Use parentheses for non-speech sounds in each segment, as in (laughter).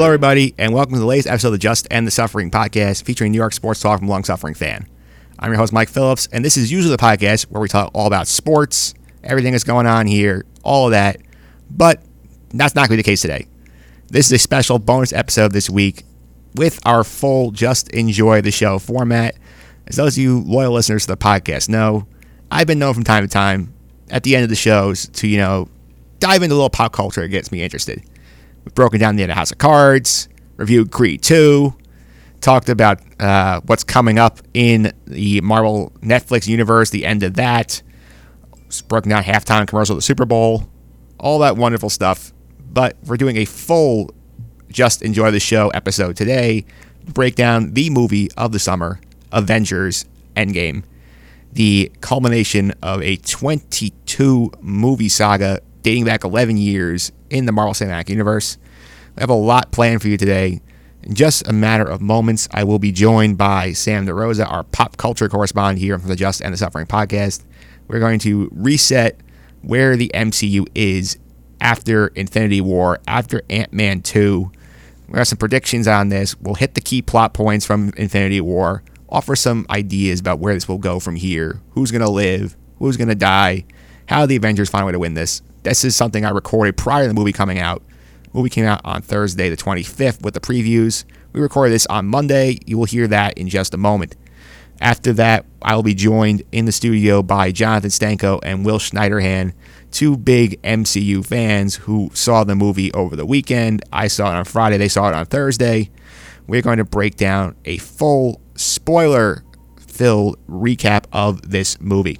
Hello, everybody, and welcome to the latest episode of the Just and the Suffering podcast featuring New York sports talk from long suffering fan. I'm your host, Mike Phillips, and this is usually the podcast where we talk all about sports, everything that's going on here, all of that. But that's not going to be the case today. This is a special bonus episode this week with our full Just Enjoy the Show format. As those of you loyal listeners to the podcast know, I've been known from time to time at the end of the shows to, you know, dive into a little pop culture that gets me interested. We've broken down the end of House of Cards, reviewed Creed 2, talked about uh, what's coming up in the Marvel Netflix universe, the end of that, broken down halftime commercial of the Super Bowl, all that wonderful stuff. But we're doing a full Just Enjoy the Show episode today, break down the movie of the summer, Avengers Endgame, the culmination of a 22 movie saga dating back 11 years in the Marvel Cinematic Universe. We have a lot planned for you today. In just a matter of moments, I will be joined by Sam DeRosa, our pop culture correspondent here from the Just and the Suffering podcast. We're going to reset where the MCU is after Infinity War, after Ant Man 2. We have some predictions on this. We'll hit the key plot points from Infinity War, offer some ideas about where this will go from here, who's going to live, who's going to die, how the Avengers find a way to win this. This is something I recorded prior to the movie coming out. The movie came out on Thursday, the 25th, with the previews. We recorded this on Monday. You will hear that in just a moment. After that, I will be joined in the studio by Jonathan Stanko and Will Schneiderhan, two big MCU fans who saw the movie over the weekend. I saw it on Friday, they saw it on Thursday. We're going to break down a full spoiler filled recap of this movie.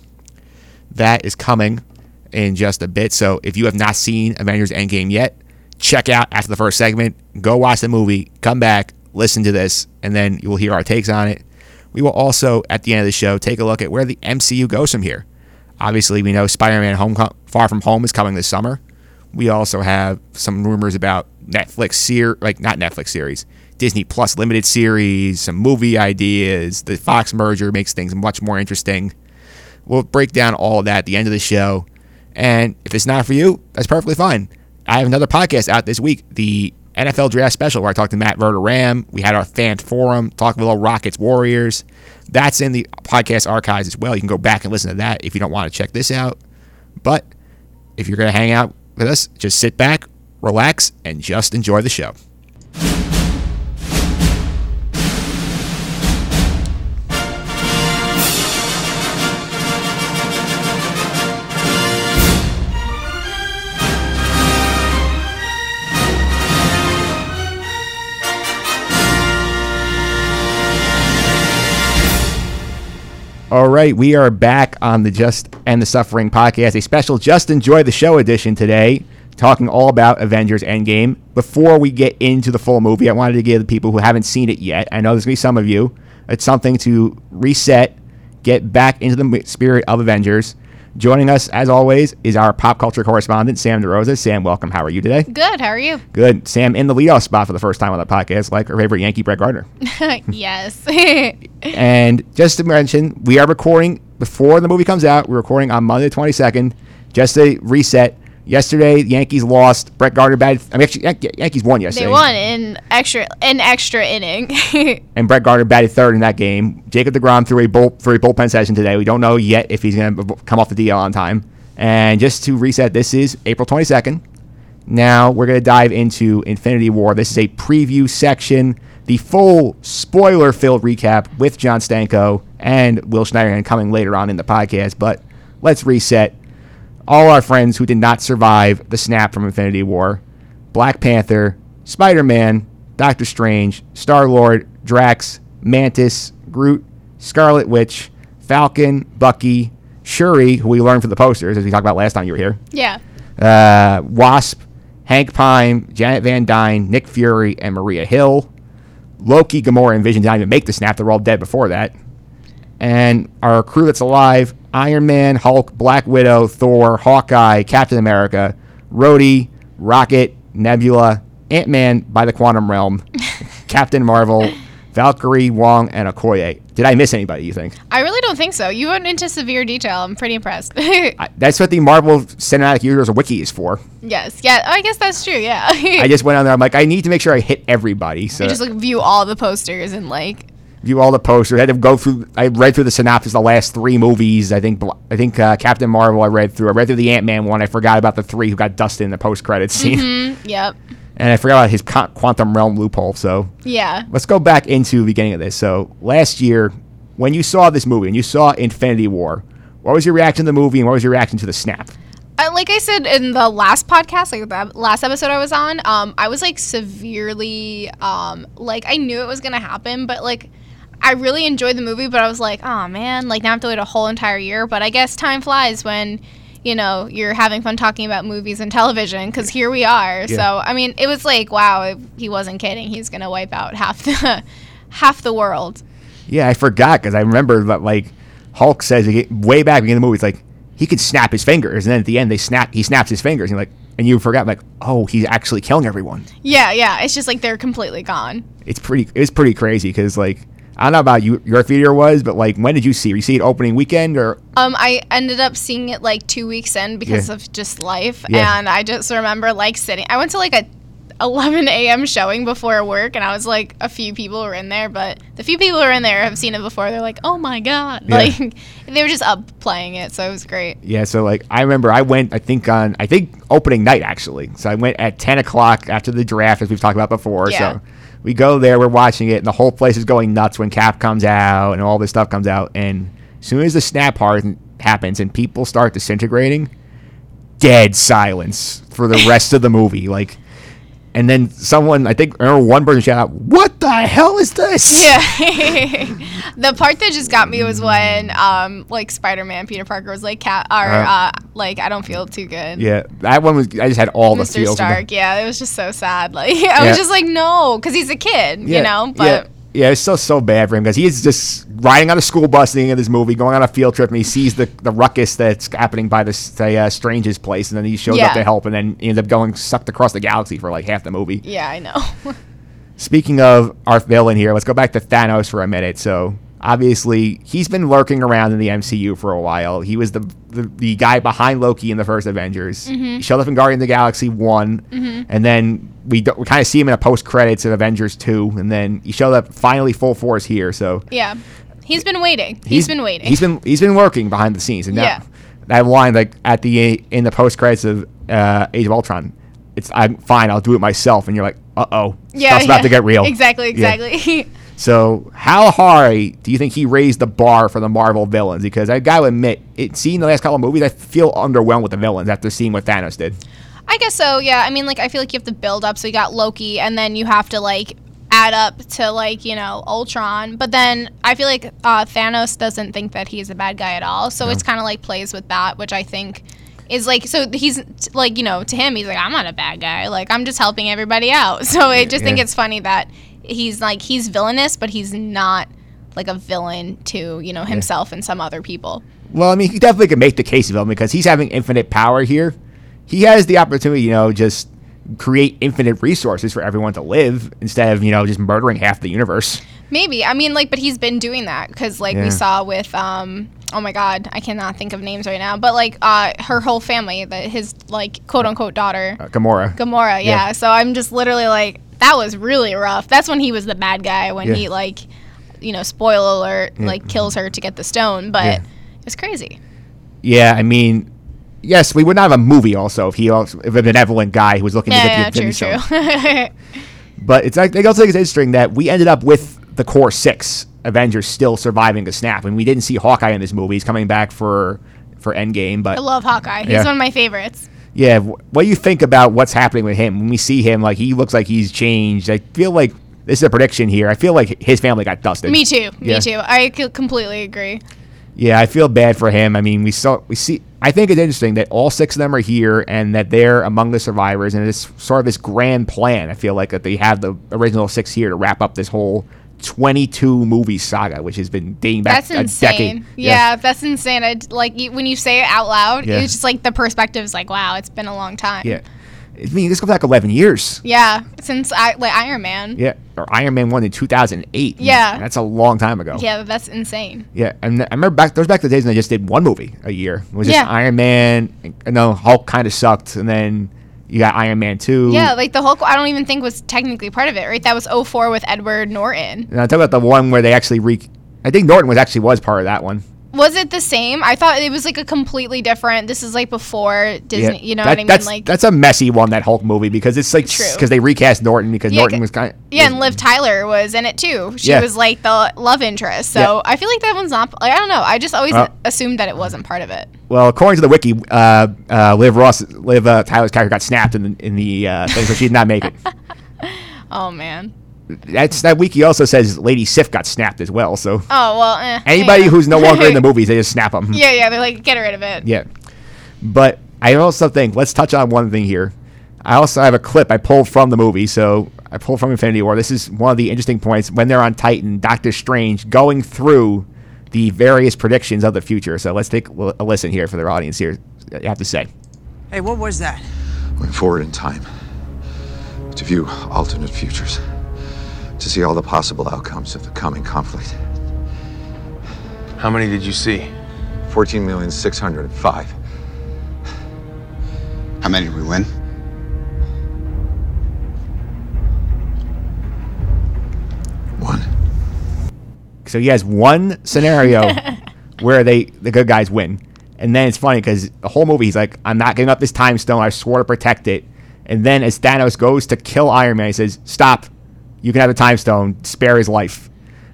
That is coming in just a bit. So if you have not seen Avengers Endgame yet, check out after the first segment. Go watch the movie, come back, listen to this, and then you will hear our takes on it. We will also, at the end of the show, take a look at where the MCU goes from here. Obviously, we know Spider-Man: Home Far From Home is coming this summer. We also have some rumors about Netflix series, like not Netflix series, Disney Plus limited series, some movie ideas. The Fox merger makes things much more interesting. We'll break down all of that at the end of the show. And if it's not for you, that's perfectly fine. I have another podcast out this week, the NFL Draft Special, where I talked to Matt Verderame. We had our fan forum, talking about Rockets Warriors. That's in the podcast archives as well. You can go back and listen to that if you don't want to check this out. But if you're going to hang out with us, just sit back, relax, and just enjoy the show. All right, we are back on the Just and the Suffering podcast, a special Just Enjoy the Show edition today, talking all about Avengers Endgame. Before we get into the full movie, I wanted to give the people who haven't seen it yet, I know there's going to be some of you, it's something to reset, get back into the spirit of Avengers. Joining us, as always, is our pop culture correspondent, Sam DeRosa. Sam, welcome. How are you today? Good. How are you? Good. Sam in the leadoff spot for the first time on the podcast, like our favorite Yankee, Brett Gardner. (laughs) (laughs) yes. and just to mention, we are recording before the movie comes out. We're recording on Monday, the 22nd. Just a reset. Yesterday, the Yankees lost. Brett Gardner batted. I mean, actually, Yankees won yesterday. They won in extra an extra inning. (laughs) and Brett Gardner batted third in that game. Jacob Degrom threw a bull for a bullpen session today. We don't know yet if he's going to come off the DL on time. And just to reset, this is April 22nd. Now we're going to dive into Infinity War. This is a preview section, the full spoiler-filled recap with John Stanko and Will Schneiderhan coming later on in the podcast. But let's reset all our friends who did not survive the snap from Infinity War Black Panther, Spider Man, Doctor Strange, Star Lord, Drax, Mantis, Groot, Scarlet Witch, Falcon, Bucky, Shuri, who we learned from the posters, as we talked about last time you were here. Yeah. Uh, Wasp, Hank Pym, Janet Van Dyne, Nick Fury, and Maria Hill. Loki, Gamora, and Vision did not even make the snap. They're all dead before that. And our crew that's alive Iron Man, Hulk, Black Widow, Thor, Hawkeye, Captain America, Rhodey, Rocket, Nebula, Ant Man by the Quantum Realm, (laughs) Captain Marvel, Valkyrie, Wong, and Okoye. Did I miss anybody? You think? I really don't think so. You went into severe detail. I'm pretty impressed. (laughs) I, that's what the Marvel Cinematic Universe wiki is for. yes. Yeah. Oh, I guess that's true. Yeah. I (laughs) just went on there. I'm like, I need to make sure I hit everybody. So I just like view all the posters and like view all the posters. I had to go through. I read through the synopsis of the last three movies. I think. I think uh, Captain Marvel. I read through. I read through the Ant Man one. I forgot about the three who got dusted in the post credits scene, mm, yep. and I forgot about his quantum realm loophole. So Yeah. let's go back into the beginning of this. So last year, when you saw this movie and you saw Infinity War, what was your reaction to the movie and what was your reaction to the snap? Uh, like I said in the last podcast, like the last episode I was on, um, I was like severely, um, like I knew it was gonna happen, but like I really enjoyed the movie, but I was like, oh man, like now I have to wait a whole entire year. But I guess time flies when you know you're having fun talking about movies and television because here we are. So I mean, it was like, wow, he wasn't kidding. He's gonna wipe out half the (laughs) half the world. Yeah, I forgot because I remember that like Hulk says way back in the movie, it's like he could snap his fingers, and then at the end they snap, he snaps his fingers, and like, and you forgot like, oh, he's actually killing everyone. Yeah, yeah. It's just like they're completely gone. It's pretty, it's pretty crazy because like I don't know about you, your theater was, but like when did you see? it? You see it opening weekend or Um, I ended up seeing it like two weeks in because Yeah. of just life, Yeah. and I just remember like sitting. I went to like a 11 a.m. showing before work, and I was like, a few people were in there, but the few people who are in there have seen it before. They're like, oh my god, Yeah. like (laughs) they were just up playing it, so it was great. Yeah, so like I remember I went I think on I think opening night actually. So I went at ten o'clock after the draft as we've talked about before. Yeah. So we go there, we're watching it, and the whole place is going nuts when Cap comes out and all this stuff comes out. And as soon as the snap happens and people start disintegrating, dead silence for the rest of the movie. Like and then someone I think I remember one person shout out, What the hell is this? Yeah. (laughs) the part that just got me was when um like Spider-Man Peter Parker was like cat or Uh-huh. uh like I don't feel too good. Yeah, that one was I just had all the Mr. feels. Stark, yeah, it was just so sad. Like (laughs) I Yeah. was just like, no, because he's a kid, you know. But yeah, yeah, it's so so bad for him because he's just riding on a school bus at the end of this movie, going on a field trip, and he sees the, the ruckus that's happening by this the, uh, Strange's place, and then he shows Yeah. up to help, and then he ends up going sucked across the galaxy for like half the movie. yeah, I know. (laughs) Speaking of our villain here, let's go back to Thanos for a minute. So obviously he's been lurking around in the MCU for a while. He was the the, the guy behind Loki in the first Avengers. He showed up in Guardian of the Galaxy one, and then we do, we kind of see him in a post credits of Avengers two, and then he showed up finally full force here. So yeah, he's been waiting. he's been waiting. He's been he's been working behind the scenes, and now Yeah. that line like at the in the post credits of uh, Age of Ultron. It's I'm fine. I'll do it myself, and you're like, uh oh, yeah, stuff's about to get real. (laughs) Exactly, Yeah. (laughs) So, how high do you think he raised the bar for the Marvel villains? Because I got to admit, it, seeing the last couple of movies, I feel underwhelmed with the villains after seeing what Thanos did. I guess so. Yeah. I mean, like, I feel like you have to build up. So you got Loki, and then you have to like add up to like you know Ultron. But then I feel like uh, Thanos doesn't think that he's a bad guy at all. So it's kind of like plays with that, which I think is like so he's like you know to him he's like I'm not a bad guy. Like I'm just helping everybody out. (laughs) So I just think it's funny that he's like he's villainous, but he's not like a villain to you know himself and some other people. Well, I mean, he definitely can make the case of him because he's having infinite power here. He has the opportunity, you know, just create infinite resources for everyone to live instead of, you know, just murdering half the universe. Maybe. I mean, like, but he's been doing that because, like, Yeah. we saw with, um, oh my God, I cannot think of names right now, but like, uh, her whole family, that his like quote unquote daughter, Uh, Gamora. Gamora. Yeah. yeah. So I'm just literally like, that was really rough. That's when he was the bad guy when Yeah. he like, you know, spoiler alert, like kills her to get the stone. But Yeah. it's crazy. Yeah, I mean, yes, we would not have a movie also if he also if a benevolent guy who was looking to get yeah, the Infinity Stone. true. (laughs) But it's like I also think it's interesting that we ended up with the core six Avengers still surviving the snap, and we didn't see Hawkeye in this movie. He's coming back for for Endgame, but I love Hawkeye. He's Yeah. one of my favorites. Yeah, wh- what do you think about what's happening with him? When we see him, like he looks like he's changed. I feel like this is a prediction here. I feel like his family got dusted. Me too. Me too. I completely agree. Yeah, I feel bad for him. I mean, we saw we see. I think it's interesting that all six of them are here and that they're among the survivors, and it's sort of this grand plan. I feel like that they have the original six here to wrap up this whole twenty-two movie saga, which has been dating back That's a insane. decade. Yeah, that's insane. I, like you, when you say it out loud, Yeah. it's just like the perspective is like, wow, it's been a long time. yeah. I mean, this goes back 11 years. Yeah, since I like Iron Man. Yeah, or Iron Man one in 2008. Yeah. that's a long time ago. Yeah, that's insane. Yeah, and I remember back those back to the days when they just did one movie a year. It was just Yeah. Iron Man. And no, Hulk kind of sucked, and then you got Iron Man two. Yeah, like the Hulk, I don't even think was technically part of it, right? That was 04 with Edward Norton. And I talk about the one where they actually re. I think Norton was actually was part of that one. Was it the same? I thought it was like a completely different. This is like before Disney. Yeah, You know that- what I mean? That's Like that's a messy one that Hulk movie because it's like because they recast Norton because Yeah, Norton was kind. Of, yeah, and Liv Tyler was in it too. She Yeah. was like the love interest. So. I feel like that one's not. Like I don't know. I just always Uh, assumed that it wasn't part of it. Well, according to the wiki, uh, uh, Liv Ross, Liv uh, Tyler's character got snapped in the, in the uh, thing, so she did not make it. (laughs) Oh man. That's that wiki also says Lady Sif got snapped as well. So Oh well. Eh, anybody yeah. who's no longer in the (laughs) movies, they just snap them. yeah, yeah. They're like get rid of it. Yeah. But I also think let's touch on one thing here. I also have a clip I pulled from the movie, so I pulled from Infinity War. This is one of the interesting points when they're on Titan, Doctor Strange going through the various predictions of the future. So let's take a a listen here for their audience here. You have to say. Hey, what was that? Went forward in time to view alternate futures, to see all the possible outcomes of the coming conflict. How many did you see? 14,605. How many did we win? One. So he has one scenario (laughs) where they the good guys win, and then it's funny because the whole movie he's like, "I'm not giving up this time stone. I swore to protect it." And then as Thanos goes to kill Iron Man, he says, "Stop! You can have the time stone. Spare his life."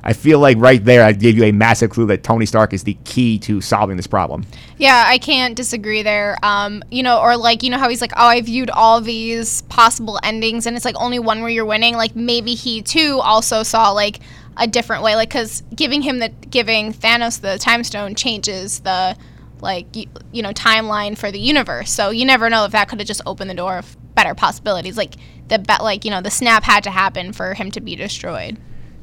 I feel like right there, I gave you a massive clue that Tony Stark is the key to solving this problem. Yeah, I can't disagree there. Um, you know, or like you know how he's like, oh, I viewed all these possible endings, and it's like only one where you're winning. Like maybe he too also saw like a different way, like because giving him the giving Thanos the time stone changes the like you, you know timeline for the universe. So you never know if that could have just opened the door of better possibilities. Like the bet, like you know, the snap had to happen for him to be destroyed.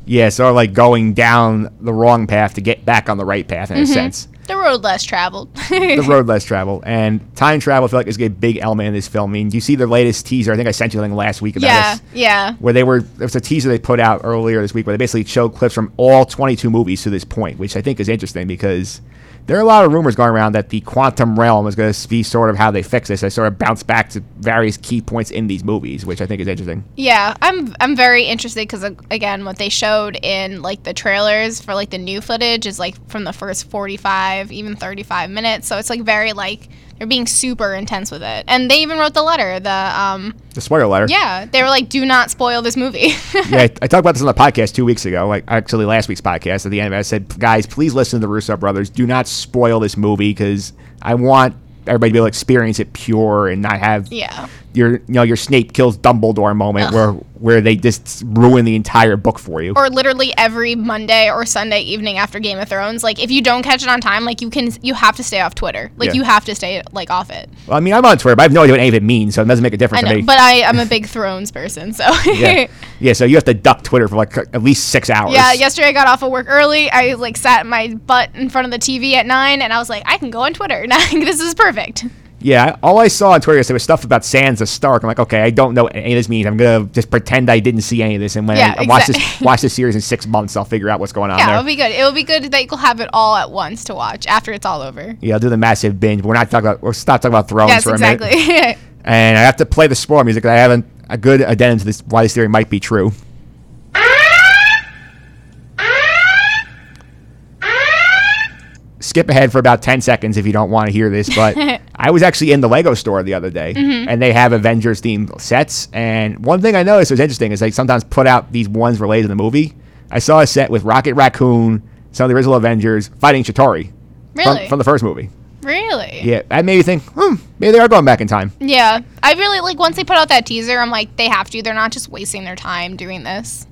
Yeah, of like going down the wrong path to get back on the right path in a mm-hmm. sense. The road less traveled. the road less traveled. and time travel. I feel like is a big element in this film. I mean, you see the latest teaser. I think I sent you something last week about yeah, this. Yeah, yeah. where they were there was a teaser they put out earlier this week where they basically showed clips from all 22 movies to this point, which I think is interesting because there are a lot of rumors going around that the quantum realm is going to be sort of how they fix this. They sort of bounce back to various key points in these movies, which I think is interesting. Yeah, I'm I'm very interested because again, what they showed in like the trailers for like the new footage is like from the first 45, even 35 minutes. So it's like very like they're being super intense with it, and they even wrote the letter. The um The spoiler letter. yeah, they were like, do not spoil this movie. (laughs) yeah, I, I talked about this on the podcast two weeks ago, like actually last week's podcast. At the end of it, I said, guys, please listen to the Russo brothers. Do not spoil this movie because I want everybody to be able to experience it pure and not have yeah. Your you know your Snape kills Dumbledore moment where where they just ruin the entire book for you. Or literally every Monday or Sunday evening after Game of Thrones, like if you don't catch it on time, like you can, you have to stay off Twitter. Like Yeah. you have to stay like off it. Well, I mean, I'm on Twitter, but I have no idea what any of it means, so it doesn't make a difference to know, me. but I am a big Thrones person, so yeah. yeah, so you have to duck Twitter for like at least six hours. Yeah, yesterday I got off of work early. I like sat my butt in front of the TV at nine, and I was like, I can go on Twitter. (laughs) this is perfect. Yeah, all I saw on Twitter is there was stuff about Sansa Stark. I'm like, okay, I don't know what any of this means. I'm gonna just pretend I didn't see any of this, and when Yeah, I, I watch this watch this series in six months, I'll figure out what's going on Yeah, there. it'll be good. It'll be good that you'll have it all at once to watch after it's all over. yeah, I'll do the massive binge. But we're not talking about. We'll stop talking about Thrones yes, for a minute. exactly. (laughs) And I have to play the spoiler music. I haven't a good addendum to this why this theory might be true. Skip ahead for about 10 seconds if you don't want to hear this, but (laughs) I was actually in the Lego store the other day and they have Avengers themed sets. And one thing I noticed was interesting is they sometimes put out these ones related to the movie. I saw a set with Rocket Raccoon, some of the original Avengers fighting Chitauri really? from, from the first movie. really? Yeah, that made me think, hmm, maybe they are going back in time. Yeah. I really like once they put out that teaser, I'm like, they have to. They're not just wasting their time doing this.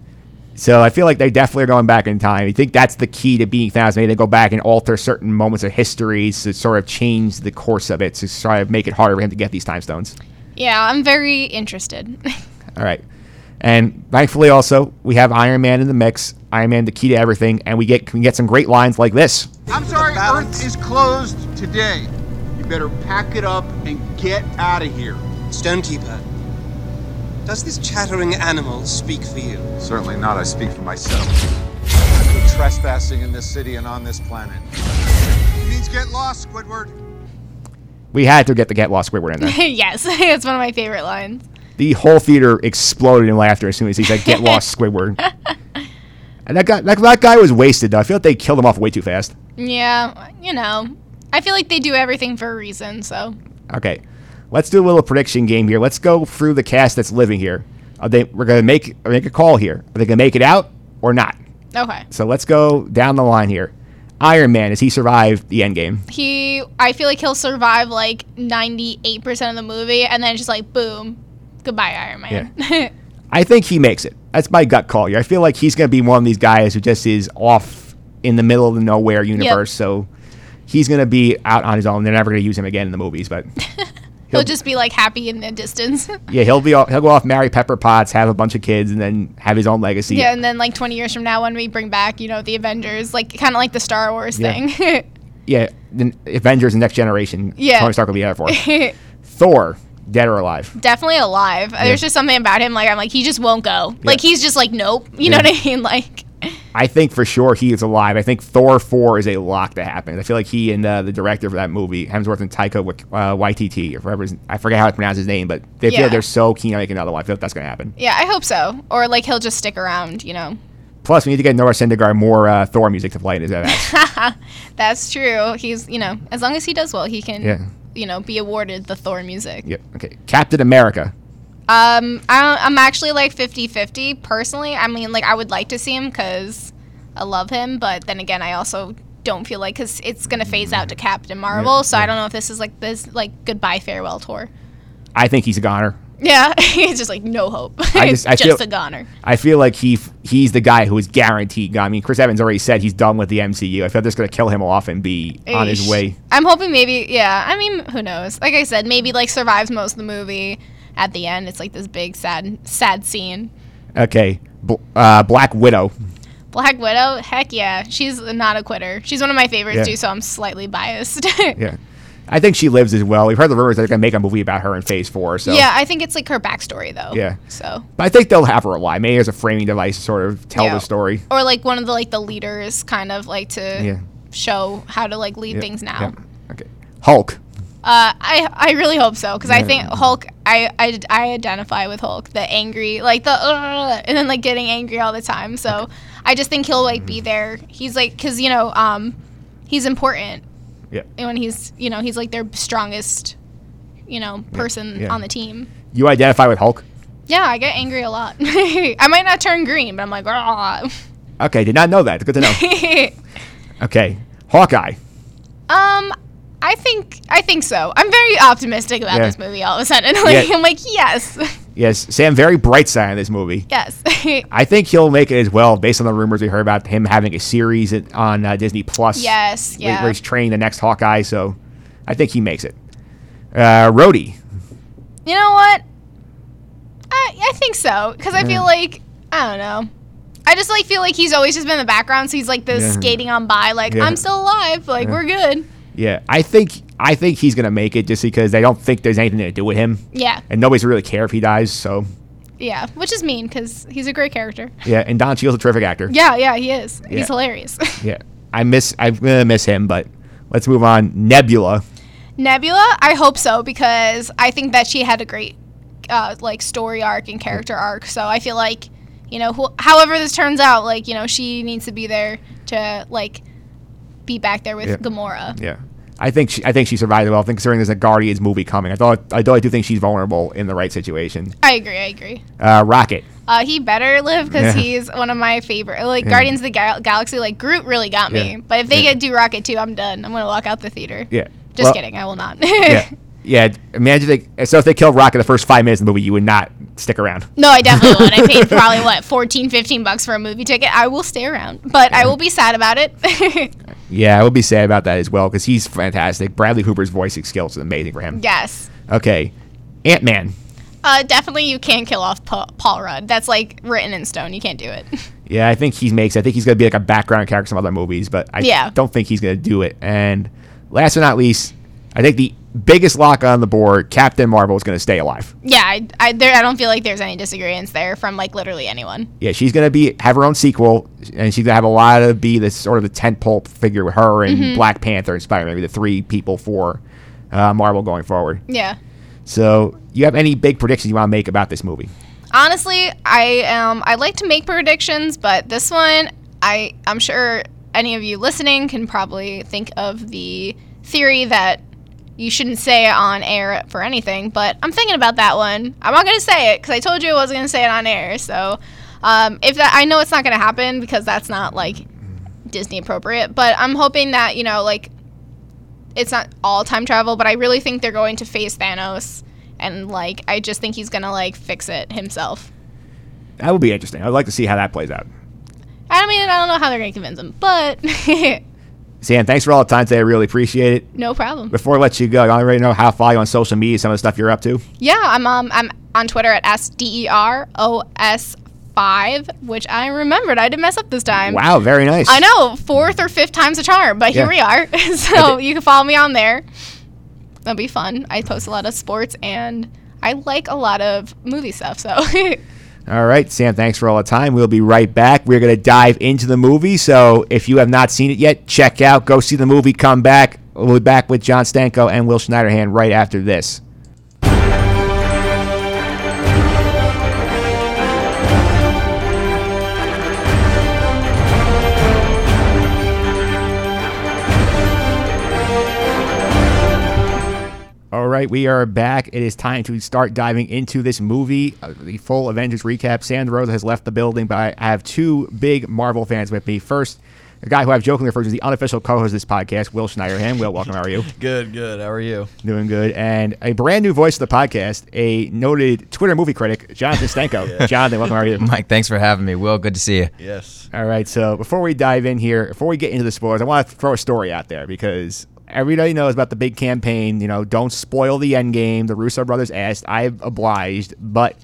So I feel like they definitely are going back in time. I think that's the key to being Thanos. Maybe they go back and alter certain moments of history to sort of change the course of it to try to make it harder for him to get these time stones. Yeah, I'm very interested. (laughs) All right. And thankfully, also we have Iron Man in the mix. Iron Man, the key to everything, and we get can get some great lines like this. I'm sorry. Earth is closed today. You better pack it up and get out of here. Stonekeeper, Does this chattering animal speak for you? Certainly not. I speak for myself. I'm trespassing in this city and on this planet. It means get lost, Squidward. We had to get the Get Lost Squidward in there. (laughs) yes, (laughs) it's one of my favorite lines. the whole theater exploded in laughter as soon as he said "Get Lost, (laughs) Squidward." And that guy, that, that guy was wasted. Though I feel like they killed him off way too fast. Yeah, you know, I feel like they do everything for a reason. So Okay, let's do a little prediction game here. Let's go through the cast that's living here. Are they? We're gonna make make a call here. Are they gonna make it out or not? okay, So let's go down the line here. Iron Man, does he survive the end game? he, I feel like he'll survive like ninety eight percent of the movie, and then just like boom, goodbye Iron Man. Yeah. (laughs) I think he makes it. That's my gut call here. I feel like he's going to be one of these guys who just is off in the middle of the nowhere universe. So he's going to be out on his own. They're never going to use him again in the movies. But (laughs) he'll just be like happy in the distance. (laughs) yeah, he'll be he'll go off, marry Pepper Potts, have a bunch of kids, and then have his own legacy. yeah, and then like twenty years from now, when we bring back, you know, the Avengers, like kind of like the Star Wars Yeah. thing. (laughs) Yeah, the Avengers: The Next Generation. Yeah. Tony Stark will be there for. (laughs) Thor, dead or alive? Definitely alive. There's just something about him, like I'm like he just won't go. Like he's just like nope. You know what I mean? Like I think for sure he is alive. I think Thor 4 is a lock to happen. I feel like he and uh, the director for that movie, Hemsworth and Taika uh, Waititi, or whatever his, I forget how to pronounce his name, but they feel Yeah. they're so keen on making another one. I feel like that's going to happen. yeah, I hope so. Or like he'll just stick around. You know. Plus, we need to get Noah Syndergaard more uh, Thor music to play in his ass. (laughs) That's true. He's you know as long as he does well, he can Yeah. you know be awarded the Thor music. yep. Okay. Captain America. Um, I, I'm actually like 50-50 personally. I mean, like I would like to see him because I love him, but then again, I also don't feel like because it's gonna phase out to Captain Marvel, so I don't know if this is like this like goodbye farewell tour. I think he's a goner. Yeah, (laughs) it's just like no hope. I just- I (laughs) just feel- a goner. I feel like he he's the guy who is guaranteed. I mean, Chris Evans already said he's done with the MCU. I feel they're to kill him off and be on his way. I'm hoping maybe, yeah. I mean, who knows? Like I said, maybe like survives most of the movie. At the end, it's like this big sad, sad scene. Okay. Bl- uh, Black Widow. Black Widow, heck yeah, she's not a quitter. She's one of my favorites Yeah. too, so I'm slightly biased. (laughs) Yeah. I think she lives as well. We've heard the rumors that they're going to make a movie about her in Phase 4. So. Yeah, I think it's like her backstory though. Yeah. So. But I think they'll have her alive. Maybe as a framing device to sort of tell Yeah. the story. Or like one of the like the leaders, kind of like to Yeah. show how to like lead Yeah, things now. Okay. Hulk. Uh, I I really hope so because I think Hulk. I, I I identify with Hulk, the angry, like the uh, and then like getting angry all the time. So I just think he'll like be there. He's like because you know um, he's important Yeah. and when he's you know he's like their strongest you know person yeah. on the team. You identify with Hulk? Yeah, I get angry a lot. (laughs) I might not turn green, but I'm like. Okay, did not know that. Good to know. (laughs) okay. Hawkeye. um, I think I think so. I'm very optimistic about Yeah. this movie. All of a sudden, (laughs) like Yeah. I'm like, yes, (laughs) Yes, Sam, very bright side in this movie. yes. (laughs) I think he'll make it as well, based on the rumors we heard about him having a series on uh, Disney Plus. Yes, where- yeah. Where he's training the next Hawkeye, so I think he makes it. Uh, Rhodey. You know what? I I think so because I feel like I don't know. I just like feel like he's always just been in the background, so he's like this Yeah. skating on by, like Yeah. I'm still alive, like we're good. Yeah, I think I think he's gonna make it just because they don't think there's anything to do with him, Yeah, and nobody's really care if he dies. So yeah, which is mean because he's a great character. yeah, and Don Cheadle's a terrific actor. Yeah, yeah, he is. Yeah. He's hilarious. (laughs) Yeah, I miss I'm gonna miss him, but let's move on. Nebula. Nebula, I hope so because I think that she had a great uh, like story arc and character arc. So I feel like you know, wh- however this turns out, like you know, she needs to be there to like be back there with Yeah. Gamora. Yeah. I think she, I think she survived well. I think considering there's a Guardians movie coming, I thought I, do- I do think she's vulnerable in the right situation. I agree. I agree. Uh, Rocket. Uh, he better live because Yeah. he's one of my favorite. Like Yeah. Guardians of the Gal- Galaxy, like Groot really got me. Yeah. But if they get do Rocket too, I'm done. I'm gonna walk out the theater. Yeah. Just Well, kidding. I will not. Yeah. (laughs) Yeah. Imagine they, so if they killed Rocket the first five minutes of the movie, you would not stick around. no, I definitely won't. I paid probably (laughs) what 14, 15 bucks for a movie ticket. I will stay around, but I will be sad about it. (laughs) Yeah, I would be sad about that as well because he's fantastic. Bradley Cooper's voicing skills is amazing for him. yes. Okay. Ant Man. Uh, definitely, you can't kill off Pa- Paul Rudd. That's like written in stone. You can't do it. (laughs) Yeah, I think he makes. I think he's gonna be like a background character in some other movies, but I Yeah. don't think he's gonna do it. And last but not least, I think the biggest lock on the board: Captain Marvel is going to stay alive. Yeah, I, I, there, I don't feel like there's any disagreements there from like literally anyone. Yeah, she's going to be have her own sequel, and she's going to have a lot of be this sort of the tentpole figure with her and Mm-hmm. Black Panther and Spider Man, maybe the three people for uh, Marvel going forward. Yeah. So, you have any big predictions you want to make about this movie? Honestly, I um I like to make predictions, but this one I I'm sure any of you listening can probably think of the theory that you shouldn't say it on air for anything, but I'm thinking about that one. I'm not going to say it cuz I told you I wasn't going to say it on air. So, um if that I know it's not going to happen because that's not like Disney appropriate, but I'm hoping that, you know, like it's not all time travel, but I really think they're going to face Thanos and like I just think he's going to like fix it himself. That would be interesting. I'd like to see how that plays out. I mean, I don't know how they're going to convince him, but (laughs) Sam, thanks for all the time today. I really appreciate it. no problem. Before I let you go, I already know how to follow you on social media, some of the stuff you're up to. Yeah, I'm um I'm on Twitter at s d e r o s five, which I remembered. I didn't mess up this time. Wow, very nice. I know, fourth or fifth time's a charm, but here we are. (laughs) so you can follow me on there. That'll be fun. I post a lot of sports and I like a lot of movie stuff. So (laughs) All right, Sam, thanks for all the time. We'll be right back. We're going to dive into the movie. So if you have not seen it yet, check out, go see the movie, come back. We'll be back with John Stanko and Will Schneiderhan right after this. Right, we are back. It is time to start diving into this movie, uh, the full Avengers recap. Sam DeRosa has left the building, but I I have two big Marvel fans with me. First, a guy who I've jokingly referred to as the unofficial co-host of this podcast, Will Schneiderhan. Will, welcome. How are you? (laughs) Good, good. How are you? Doing good. And a brand new voice of the podcast, a noted Twitter movie critic, Jonathan (laughs) Stanko. Jonathan, welcome. How are you? Mike, thanks for having me. Will, good to see you. Yes. All right, so before we dive in here, before we get into the spoilers, I want to throw a story out there because everybody knows about the big campaign. You know, don't spoil the end game. The Russo brothers asked. I've obliged, but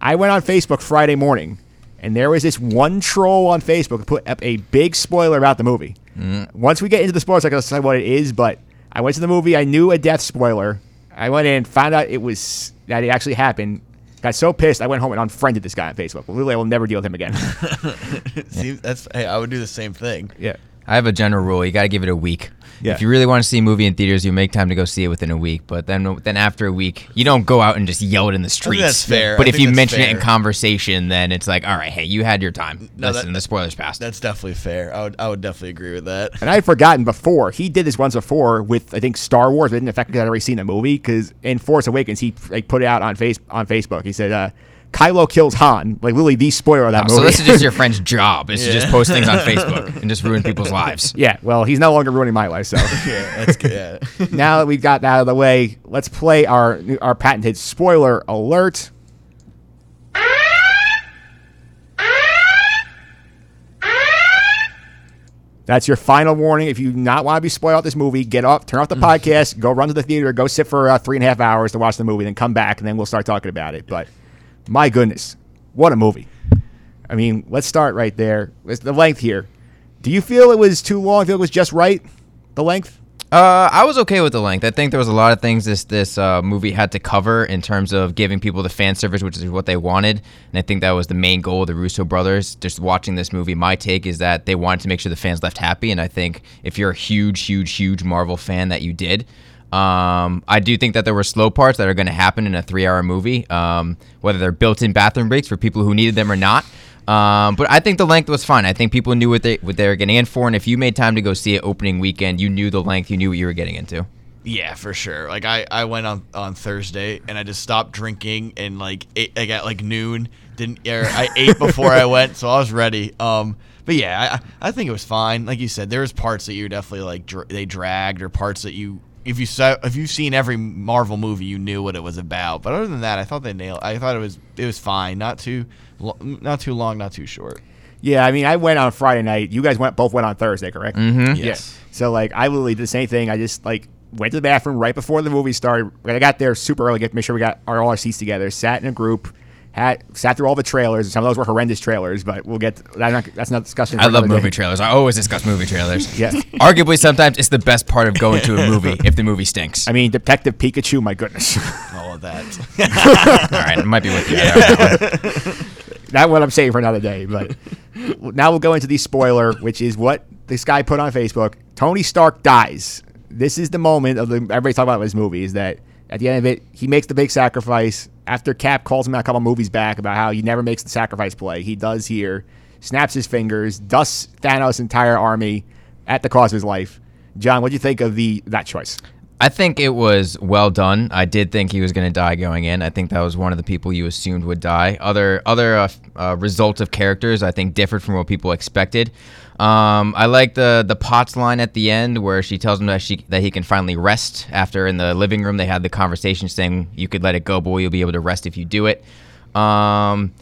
I went on Facebook Friday morning, and there was this one troll on Facebook who put up a big spoiler about the movie. Mm. Once we get into the spoilers, I can decide what it is. But I went to the movie. I knew a death spoiler. I went in, found out it was that it actually happened. Got so pissed, I went home and unfriended this guy on Facebook. Literally, I will never deal with him again. (laughs) Seems that's hey, I would do the same thing. yeah. I have a general rule: you got to give it a week. Yeah. If you really want to see a movie in theaters, you make time to go see it within a week. But then, then after a week, you don't go out and just yell it in the streets. that's fair. But I if you that's mention it in conversation, then it's like, all right, hey, you had your time. No, Listen, that- the spoilers passed. That's definitely fair. I would I would definitely agree with that. And I had forgotten before he did this once before with I think Star Wars. But it didn't affect because I'd already seen the movie. Because in Force Awakens, he like put it out on face on Facebook. He said, uh, "Kylo kills Han." Like literally the spoiler of that Oh, movie. so this is just your (laughs) friend's job. Is to just post things on Facebook and just ruin people's lives. yeah. Well, he's no longer ruining my life. So (laughs) Yeah, that's good. Yeah. (laughs) now that we've got that out of the way, let's play our our patented spoiler alert. That's your final warning. If you do not want to be spoiled this movie, get off, turn off the podcast, go run to the theater, go sit for uh, three and a half hours to watch the movie, then come back, and then we'll start talking about it. But my goodness, what a movie! I mean, let's start right there. It's the length here. Do you feel it was too long? Feel it was just right? The length? Uh, I was okay with the length. I think there was a lot of things this this uh, movie had to cover in terms of giving people the fan service, which is what they wanted, and I think that was the main goal of the Russo brothers. Just watching this movie, my take is that they wanted to make sure the fans left happy, and I think if you're a huge, huge, huge Marvel fan, that you did. Um, I do think that there were slow parts that are going to happen in a three-hour movie, um, whether they're built-in bathroom breaks for people who needed them or not. Um, but I think the length was fine. I think people knew what they what they were getting in for, and if you made time to go see it opening weekend, you knew the length, you knew what you were getting into. Yeah, for sure. Like I, I went on on Thursday and I just stopped drinking and like ate, I got like noon. Didn't or I ate before I went, so I was ready. Um, but yeah, I, I think it was fine. Like you said, there was parts that you definitely like they dragged or parts that you if you saw if you've seen every Marvel movie, you knew what it was about. But other than that, I thought they nailed. I thought it was it was fine. Not too not too long, not too short. Yeah, I mean, I went on Friday night. You guys went both went on Thursday, correct? Mm-hmm. Yes. So like, I literally did the same thing. I just like went to the bathroom right before the movie started. I got there super early, get make sure we got our all our seats together. Sat in a group, had sat through all the trailers. Some of those were horrendous trailers, but we'll get that's not, that's not discussion. for I love another day. movie trailers. I always discuss movie trailers. (laughs) Yes. Arguably, sometimes it's the best part of going to a movie if the movie stinks. I mean, Detective Pikachu. My goodness, (laughs) All of that. (laughs) All right, I might be with you. there on that one. I'm saving for another day. But now we'll go into the spoiler, which is what this guy put on Facebook. Tony Stark dies. This is the moment of the everybody's talking about this movie. Is that at the end of it, he makes the big sacrifice. After Cap calls him out a couple movies back about how he never makes the sacrifice play, he does here. Snaps his fingers, dusts Thanos' entire army at the cost of his life. John, what do you think of the that choice? I think it was well done. I did think he was going to die going in. I think that was one of the people you assumed would die. Other other uh, uh, results of characters I think differed from what people expected. Um, I like the the Potts line at the end where she tells him that she that he can finally rest after in the living room they had the conversation saying you could let it go, boy, you'll be able to rest if you do it. Um,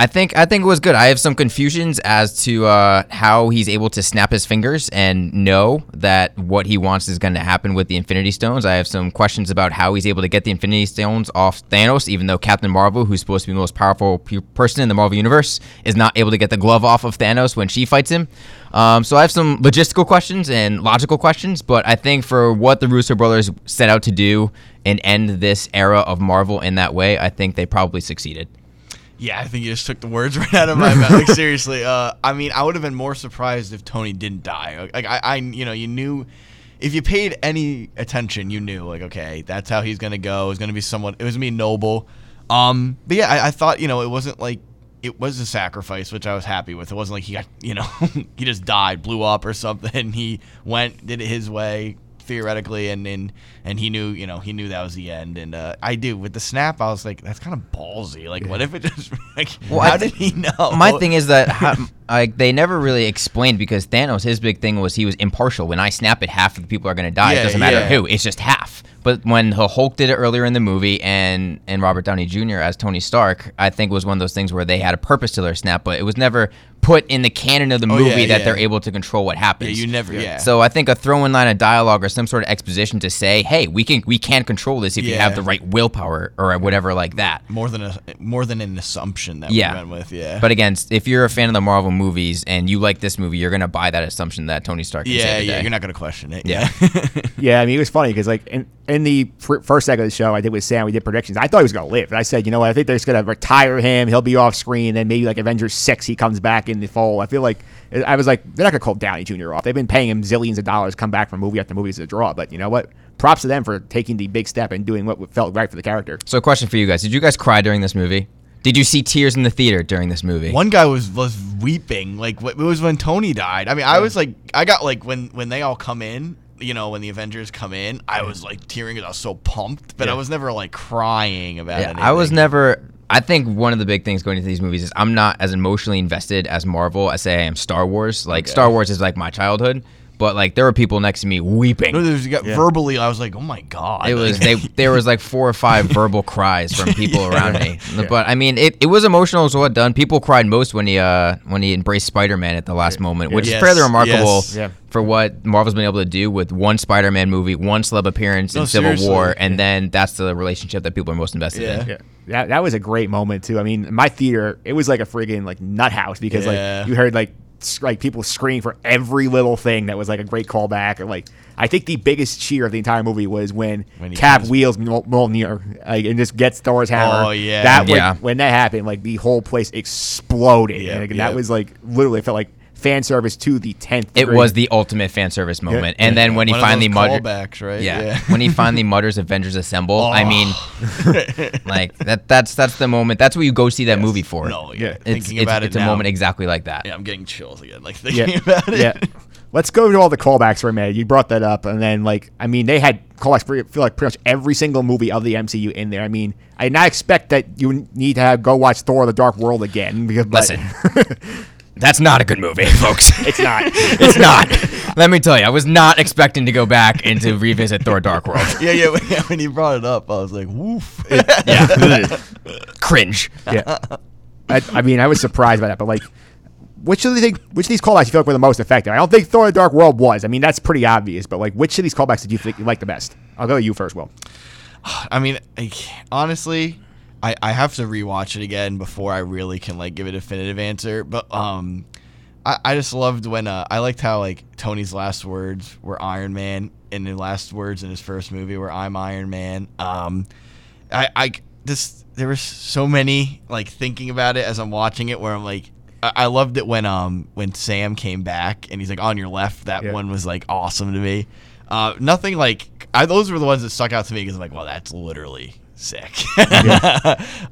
I think I think it was good. I have some confusions as to uh, how he's able to snap his fingers and know that what he wants is going to happen with the Infinity Stones. I have some questions about how he's able to get the Infinity Stones off Thanos, even though Captain Marvel, who's supposed to be the most powerful pe- person in the Marvel universe, is not able to get the glove off of Thanos when she fights him. Um, so I have some logistical questions and logical questions, but I think for what the Russo brothers set out to do and end this era of Marvel in that way, I think they probably succeeded. Yeah, I think you just took the words (laughs) right out of my mouth. Like seriously, uh, I mean, I would have been more surprised if Tony didn't die. Like I, I, you know, you knew if you paid any attention, you knew like, okay, that's how he's gonna go. It's gonna be someone. It was gonna be noble. Um, but yeah, I, I thought you know it wasn't like it was a sacrifice, which I was happy with. It wasn't like he got (laughs) you know (laughs) he just died, blew up or something. He went, did it his way theoretically, and and and he knew you know he knew that was the end. And uh, I do with the snap, I was like, that's kind of ballsy. Like, what if it just (laughs) like Well, how I did he know? My thing is that how, like they never really explained because Thanos his big thing was he was impartial. When I snap it, half of the people are going to die. Yeah, it doesn't matter yeah. who. It's just half. But when the Hulk did it earlier in the movie and and Robert Downey Jr. as Tony Stark, I think was one of those things where they had a purpose to their snap, but it was never put in the canon of the Oh, movie yeah, that yeah. they're able to control what yeah, happens. you never. Yeah. So I think a throw-in line of dialogue or some sort of exposition to say, "Hey, we can we can control this if you have the right willpower or whatever like that." more than a more than an assumption that Yeah. we went with. Yeah. But again, if you're a fan of the Marvel movies and you like this movie, you're gonna buy that assumption that Tony Stark can yeah, save the yeah, day. you're not gonna question it. Yeah. Yeah, (laughs) I mean, it was funny because like in, in the fir- first segment of the show, I did with Sam, we did predictions. I thought he was going to live. And I said, you know what? I think they're just going to retire him. He'll be off screen. Then maybe like Avengers 6, he comes back in the fall. I feel like, I was like, they're not going to call Downey Jr. off. They've been paying him zillions of dollars, come back from movie after movie as a draw. But you know what? Props to them for taking the big step and doing what felt right for the character. So, question for you guys: Did you guys cry during this movie? Did you see tears in the theater during this movie? One guy was was weeping. Like it was when Tony died. I mean, I was like, I got like when when they all come in. You know, when the Avengers come in, I was like tearing because I was so pumped, but I was never like crying about Yeah, it. I was never. I think one of the big things going into these movies is I'm not as emotionally invested as Marvel as say I am Star Wars. Like Okay. Star Wars is like my childhood, but like there were people next to me weeping. No, there's got verbally. I was like, oh my god. It was they. (laughs) There was like four or five verbal cries from people around me. But I mean, it, it was emotional as well done. People cried most when he uh when he embraced Spider Man at the last moment, which Yes, is fairly remarkable yes. For what Marvel's been able to do with one Spider Man movie, one celeb appearance No, in Civil seriously. War, and then that's the relationship that people are most invested Yeah. in. Yeah. That, that was a great moment too. I mean, my theater, it was like a friggin' like nut house because Yeah. like you heard like s- like people screaming for every little thing that was like a great callback or like I think the biggest cheer of the entire movie was when, When he Cap wheels Mjol- Mjolnir like, and just gets Thor's oh, hammer. Oh, yeah. that when, Yeah. when that happened, like the whole place exploded. Yeah, and, like, yeah. that was like literally felt like fan service to the tenth. It was the ultimate fan service moment. And then when he One of finally those muttered, callbacks, right? yeah, when he finally mutters "Avengers Assemble," I mean, (laughs) oh. (laughs) like that. That's that's the moment. That's what you go see that movie for. No, yeah. Yeah. It's, Thinking it's, about it's it a now. moment exactly like that. Yeah, I'm getting chills again. Like thinking yeah, about it. yeah. Let's go to all the callbacks for a minute. You brought that up, and then like I mean, they had callbacks for feel like pretty much every single movie of the MCU in there. I mean, I did not expect that you need to have go watch Thor: The Dark World again because but- Listen, (laughs) that's not a good movie, (laughs) folks. it's not. (laughs) it's not. Let me tell you, I was not expecting to go back and to revisit Thor: Dark World. (laughs) yeah, yeah. When, when you brought it up, I was like, woof. Yeah, cringe. yeah. I, I mean, I was surprised by that, but like, which of the think which of these callbacks you feel like were the most effective? I don't think Thor: The Dark World was. I mean, that's pretty obvious, but like, which of these callbacks did you think you like the best? I'll go to you first, Will. I mean, like, honestly, I, I have to rewatch it again before I really can like give a definitive answer. But um, I, I just loved when uh, I liked how like Tony's last words were Iron Man, and the last words in his first movie were I'm Iron Man. Um, I I this there was so many like thinking about it as I'm watching it where I'm like. I I loved it when um when Sam came back and he's like on your left. That Yeah. one was like awesome to me. Uh, nothing like I, those were the ones that stuck out to me because I'm like, well, that's literally sick. (laughs)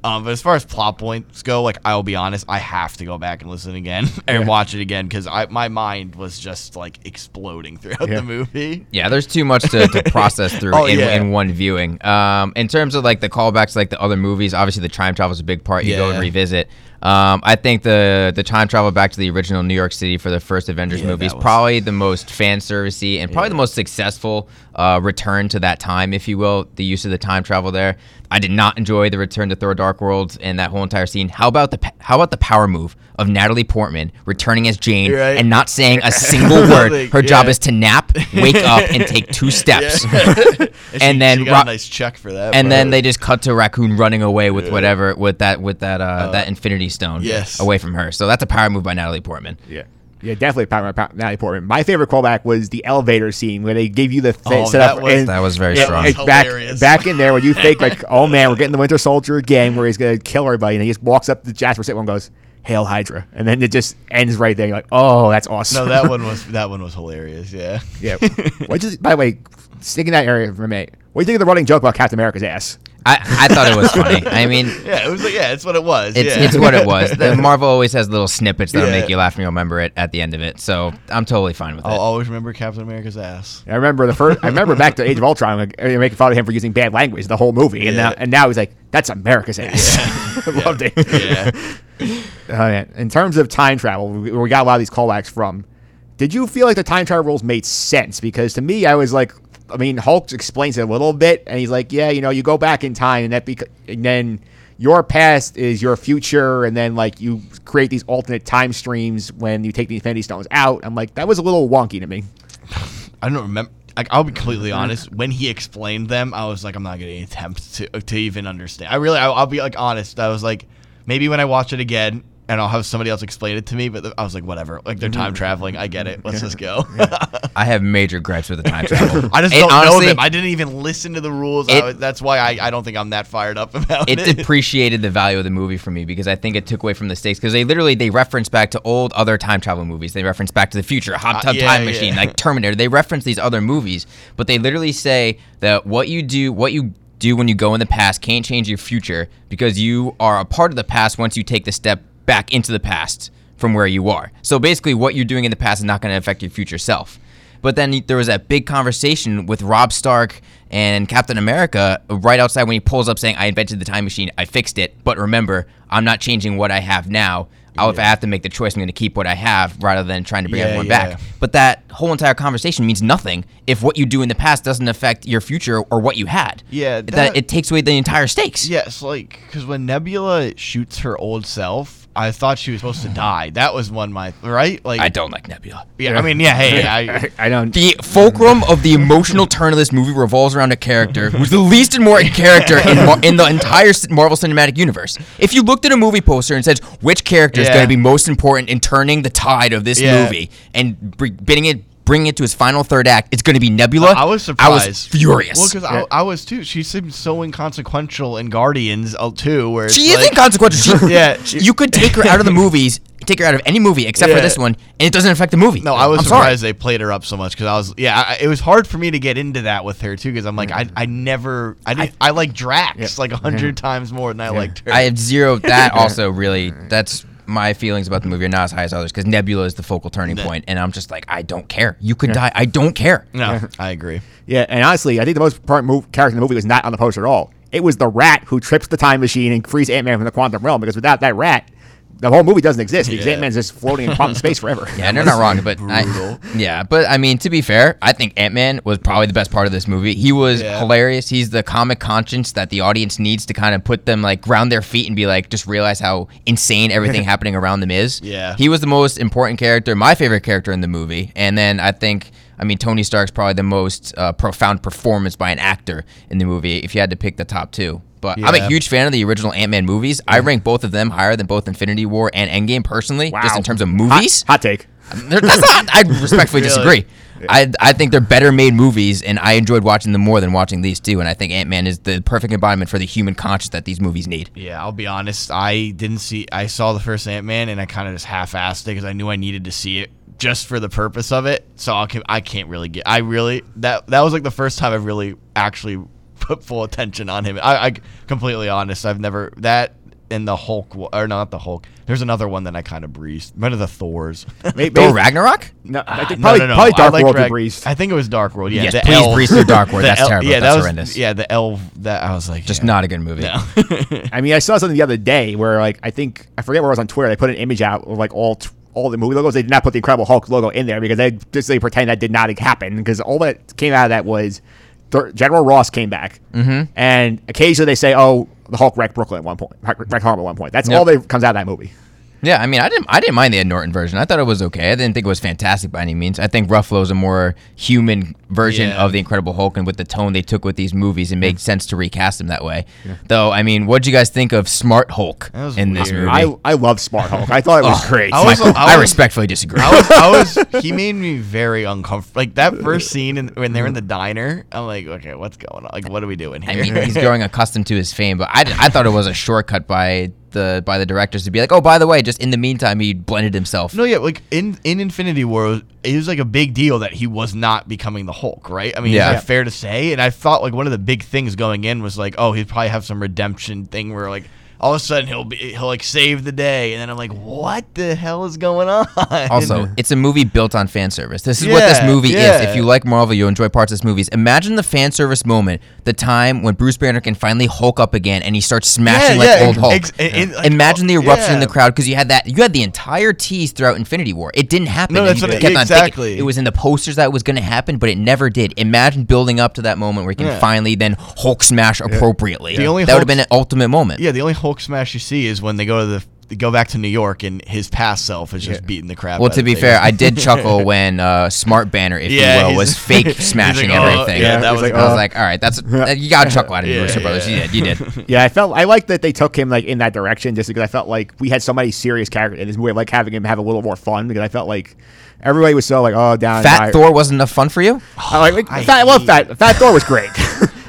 um, but as far as plot points go, like I'll be honest, I have to go back and listen again (laughs) and Yeah. watch it again because I my mind was just like exploding throughout Yeah. the movie. Yeah, there's too much to, to process through (laughs) Oh, in, yeah. in one viewing. Um, in terms of like the callbacks, like the other movies, obviously the time travel is a big part. You go and revisit. Um, I think the the time travel back to the original New York City for the first Avengers Yeah, movie is probably the most fan servicey and probably the most successful uh, return to that time, if you will. The use of the time travel there. I did not enjoy the return to Thor: Dark World and that whole entire scene. How about the how about the power move of Natalie Portman returning as Jane Right. and not saying a (laughs) single word? Nothing, Her job is to nap, wake up, and take two steps. (laughs) and, (laughs) And she, then she got Ro- a nice check for that. and then they just cut to raccoon running away with whatever with that with that uh, that infinity stone yes. away from her so that's a power move by natalie portman Yeah. Yeah, definitely Power Power- Natalie Portman. My favorite callback was the elevator scene where they gave you the th- Oh, setup. that was- and- that was very Yeah, strong was back, back in there when you think like, (laughs) oh man, we're getting the Winter Soldier again, where he's gonna kill everybody, and he just walks up to Jasper Sitwell and goes, "Hail Hydra," and then it just ends right there. You're like, oh, that's awesome. no, that one (laughs) was that one was hilarious. Yeah. yeah. (laughs) What just by the way, sticking that area for a minute. What do you think of the running joke about Captain America's ass? I, I thought it was funny i mean (laughs) Yeah, it was like yeah, it's what it was. it's, yeah. it's what it was the (laughs) marvel always has little snippets that'll Yeah. make you laugh and you'll remember it at the end of it so i'm totally fine with that. I'll it always remember Captain America's ass. I remember the first. I remember back to Age of Ultron, like, making fun of him for using bad language the whole movie, and Yeah. now and now he's like, "That's America's ass." (laughs) I Loved it. Yeah. Uh, man. in terms of time travel, we, we got a lot of these callbacks from. Did you feel like the time travel rules made sense? Because to me, I was like, I mean, Hulk explains it a little bit, and he's like, yeah, you know, you go back in time, and that bec- and then your past is your future, and then like you create these alternate time streams when you take the Infinity Stones out. I'm like, that was a little wonky to me. (laughs) I don't remember. Like, I'll be completely honest. When he explained them, I was like, I'm not going to attempt to to even understand. I really, I, I'll be like honest. I was like, maybe when I watch it again, and I'll have somebody else explain it to me. But I was like, whatever. Like they're time traveling. I get it. Let's just go. (laughs) i have major gripes with the time travel (laughs) I just It don't honestly- know them. I didn't even listen to the rules. It- I, that's why I, I don't think I'm that fired up about it it. depreciated the value of the movie for me because I think it took away from the stakes because they literally they reference back to old other time travel movies. They reference Back to the Future, Hot Uh, Tub yeah, Time yeah. Machine, like (laughs) Terminator. They reference these other movies, but they literally say that what you do, what you do when you go in the past can't change your future because you are a part of the past once you take the step back into the past from where you are. So basically, what you're doing in the past is not going to affect your future self. But then there was that big conversation with Rob Stark and Captain America right outside when he pulls up saying, I invented the time machine, I fixed it. But remember, I'm not changing what I have now. I'll, If I have to make the choice, I'm going to keep what I have rather than trying to bring Yeah, everyone yeah. back. But that whole entire conversation means nothing if what you do in the past doesn't affect your future or what you had. Yeah, that, that- it takes away the entire stakes. Yes, like because when Nebula shoots her old self, I thought she was supposed to die. That was one my right. Like I don't like Nebula. Yeah, I mean, yeah. Hey, I, (laughs) I don't. The fulcrum of the emotional turn of this movie revolves around a character (laughs) who's the least important character in, Mar- in the entire Marvel Cinematic Universe. If you looked at a movie poster and said which character is Yeah. going to be most important in turning the tide of this Yeah. movie and br- bringing it bringing it to his final third act, it's going to be Nebula. I was surprised. I was furious. Well, because I, I was too. She seemed so inconsequential in Guardians uh, too, where she is like, inconsequential. She, (laughs) Yeah, she- (laughs) you could take her out of the movies, take her out of any movie except for this one, and it doesn't affect the movie. No, I was I'm surprised Sorry. they played her up so much because I was yeah. I, it was hard for me to get into that with her too because I'm like I, I never I didn't I, like Drax like a hundred times more than I liked her. I have zero. That (laughs) also really. That's my feelings about the movie are not as high as others because Nebula is the focal turning point, and I'm just like, I don't care. You could die. I don't care. no, (laughs) I agree. Yeah, and honestly, I think the most important move, character in the movie was not on the poster at all. It was the rat who trips the time machine and frees Ant Man from the quantum realm. Because without that rat, the whole movie doesn't exist. Because Yeah. Ant Man's just floating in quantum space forever. (laughs) Yeah, they're not wrong, but I, yeah, but I mean, to be fair, I think Ant Man was probably the best part of this movie. He was Yeah. hilarious. He's the comic conscience that the audience needs to kind of put them like ground their feet and be like, just realize how insane everything (laughs) happening around them is. Yeah. he was the most important character, my favorite character in the movie, and then I think. I mean, Tony Stark's probably the most uh, profound performance by an actor in the movie. If you had to pick the top two, but I'm a huge fan of the original Ant Man movies. I rank both of them higher than both Infinity War and Endgame personally, just in terms of movies. Hot, hot take. That's not, I (laughs) respectfully disagree. I, I think they're better made movies, and I enjoyed watching them more than watching these two. And I think Ant Man is the perfect embodiment for the human conscience that these movies need. Yeah, I'll be honest. I didn't see. I saw the first Ant Man, and I kind of just half-assed it because I knew I needed to see it just for the purpose of it. So I can. I can't really get. I really that that was like the first time I really actually (laughs) put full attention on him. I, I completely honest. I've never that in the Hulk or not the Hulk. There's another one that I kind of breezed. One of the Thors. (laughs) Maybe, (laughs) Thor Ragnarok? No, I think probably, no, no, no. probably Dark like World you Rag- breezed. I think it was Dark World. Yeah, Yes, the please elf- breeze through Dark World. That's el- terrible. Yeah, That's that was, horrendous. Yeah, the elf. That I was like, Just yeah. not a good movie. No. I mean, I saw something the other day where like I think I forget where I was on Twitter. They put an image out of like all t- all the movie logos. They did not put the Incredible Hulk logo in there because they just they pretend that did not happen because all that came out of that was Thor- General Ross came back, mm-hmm. and occasionally they say, "Oh, the Hulk wrecked Brooklyn at one point, wrecked wrecked Harlem at one point." That's Yep. all that comes out of that movie. Yeah, I mean, I didn't, I didn't mind the Ed Norton version. I thought it was okay. I didn't think it was fantastic by any means. I think Ruffalo's a more human version Yeah. of the Incredible Hulk, and with the tone they took with these movies, it made sense to recast him that way. Though, I mean, what would you guys think of Smart Hulk That was in this movie? I I love Smart Hulk. I thought it was oh, great. I was- Michael, I, was- respectfully disagree. I was, I (laughs) was, he made me very uncomfortable. Like that first scene in, when they're in the diner, I'm like, okay, what's going on? Like, what are we doing I here? mean, he's growing (laughs) accustomed to his fame, but I, I thought it was a shortcut by the by the directors to be like, oh, by the way, just in the meantime, he blended himself. no, yeah, like in in Infinity War, it was like a big deal that he was not becoming the Hulk, right? I mean, Yeah. is that fair to say? And I thought like one of the big things going in was like, oh, he'd probably have some redemption thing where like. All of a sudden he'll be he'll like save the day, and then I'm like, what the hell is going on? Also, (laughs) it's a movie built on fan service. This is what this movie yeah. is. If you like Marvel, you'll enjoy parts of this movie. Imagine the fan service moment, the time when Bruce Banner can finally Hulk up again and he starts smashing Yeah, like yeah, old Hulk. ex- and, like, Imagine the oh, eruption in the crowd because you had that. You had the entire tease throughout Infinity War. It didn't happen. No, that's what kept exactly. It was in the posters that it was going to happen, but it never did. Imagine building up to that moment where he can Yeah. finally then Hulk smash appropriately. The only that would have been an ultimate moment. Yeah, the only Hulk smash you see is when they go to the go back to New York and his past self is just beating the crap. Well, out to be fair, I did (laughs) chuckle when uh, Smart Banner, if Yeah, you will, was (laughs) fake smashing like, oh, everything. yeah, that was like, I was like, all right, that's uh, you got to chuckle out of Yeah, the Russo yeah, brothers. yeah. You did, you did. (laughs) Yeah, I felt I like that they took him like in that direction just because I felt like we had so many serious characters in this movie. I like having him have a little more fun because I felt like everybody was so like oh down. Fat. Thor wasn't enough fun for you. I like, like I fat, I love Fat Fat Thor was great.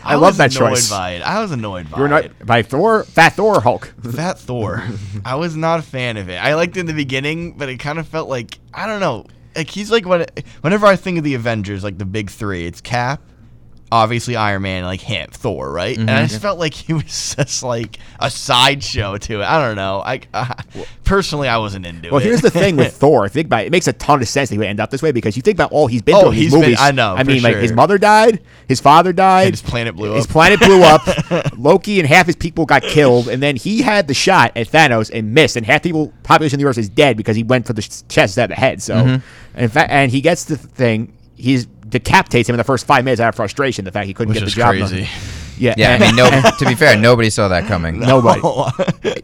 I, love was that annoyed choice. By it. I was annoyed by You were it. by Thor, Fat Thor, or Hulk. Fat Thor. (laughs) I was not a fan of it. I liked it in the beginning, but it kind of felt like I don't know. Like he's like when whenever I think of the Avengers, like the big three, it's Cap, obviously Iron Man, like him, Thor, right? And I just felt like he was (laughs) just like a sideshow to it. I don't know. I uh, personally, I wasn't into Well, it. Well, here's the thing with (laughs) Thor. Think about it. It makes a ton of sense that he would end up this way because you think about all he's been Oh, through in these been- movies. I know, I mean, like his mother died, his father died, his planet blew up. his planet blew up. (laughs) Loki and half his people got killed, and then he had the shot at Thanos and missed, and half the people population of the Earth is dead because he went for the chest instead of the head. So, Mm-hmm. and in fact, and he gets the thing. He's decapitates him in the first five minutes out of frustration. The fact he couldn't which get the job done. Crazy. Yeah, Yeah, I mean, no. to be fair, nobody saw that coming. (laughs) Nobody.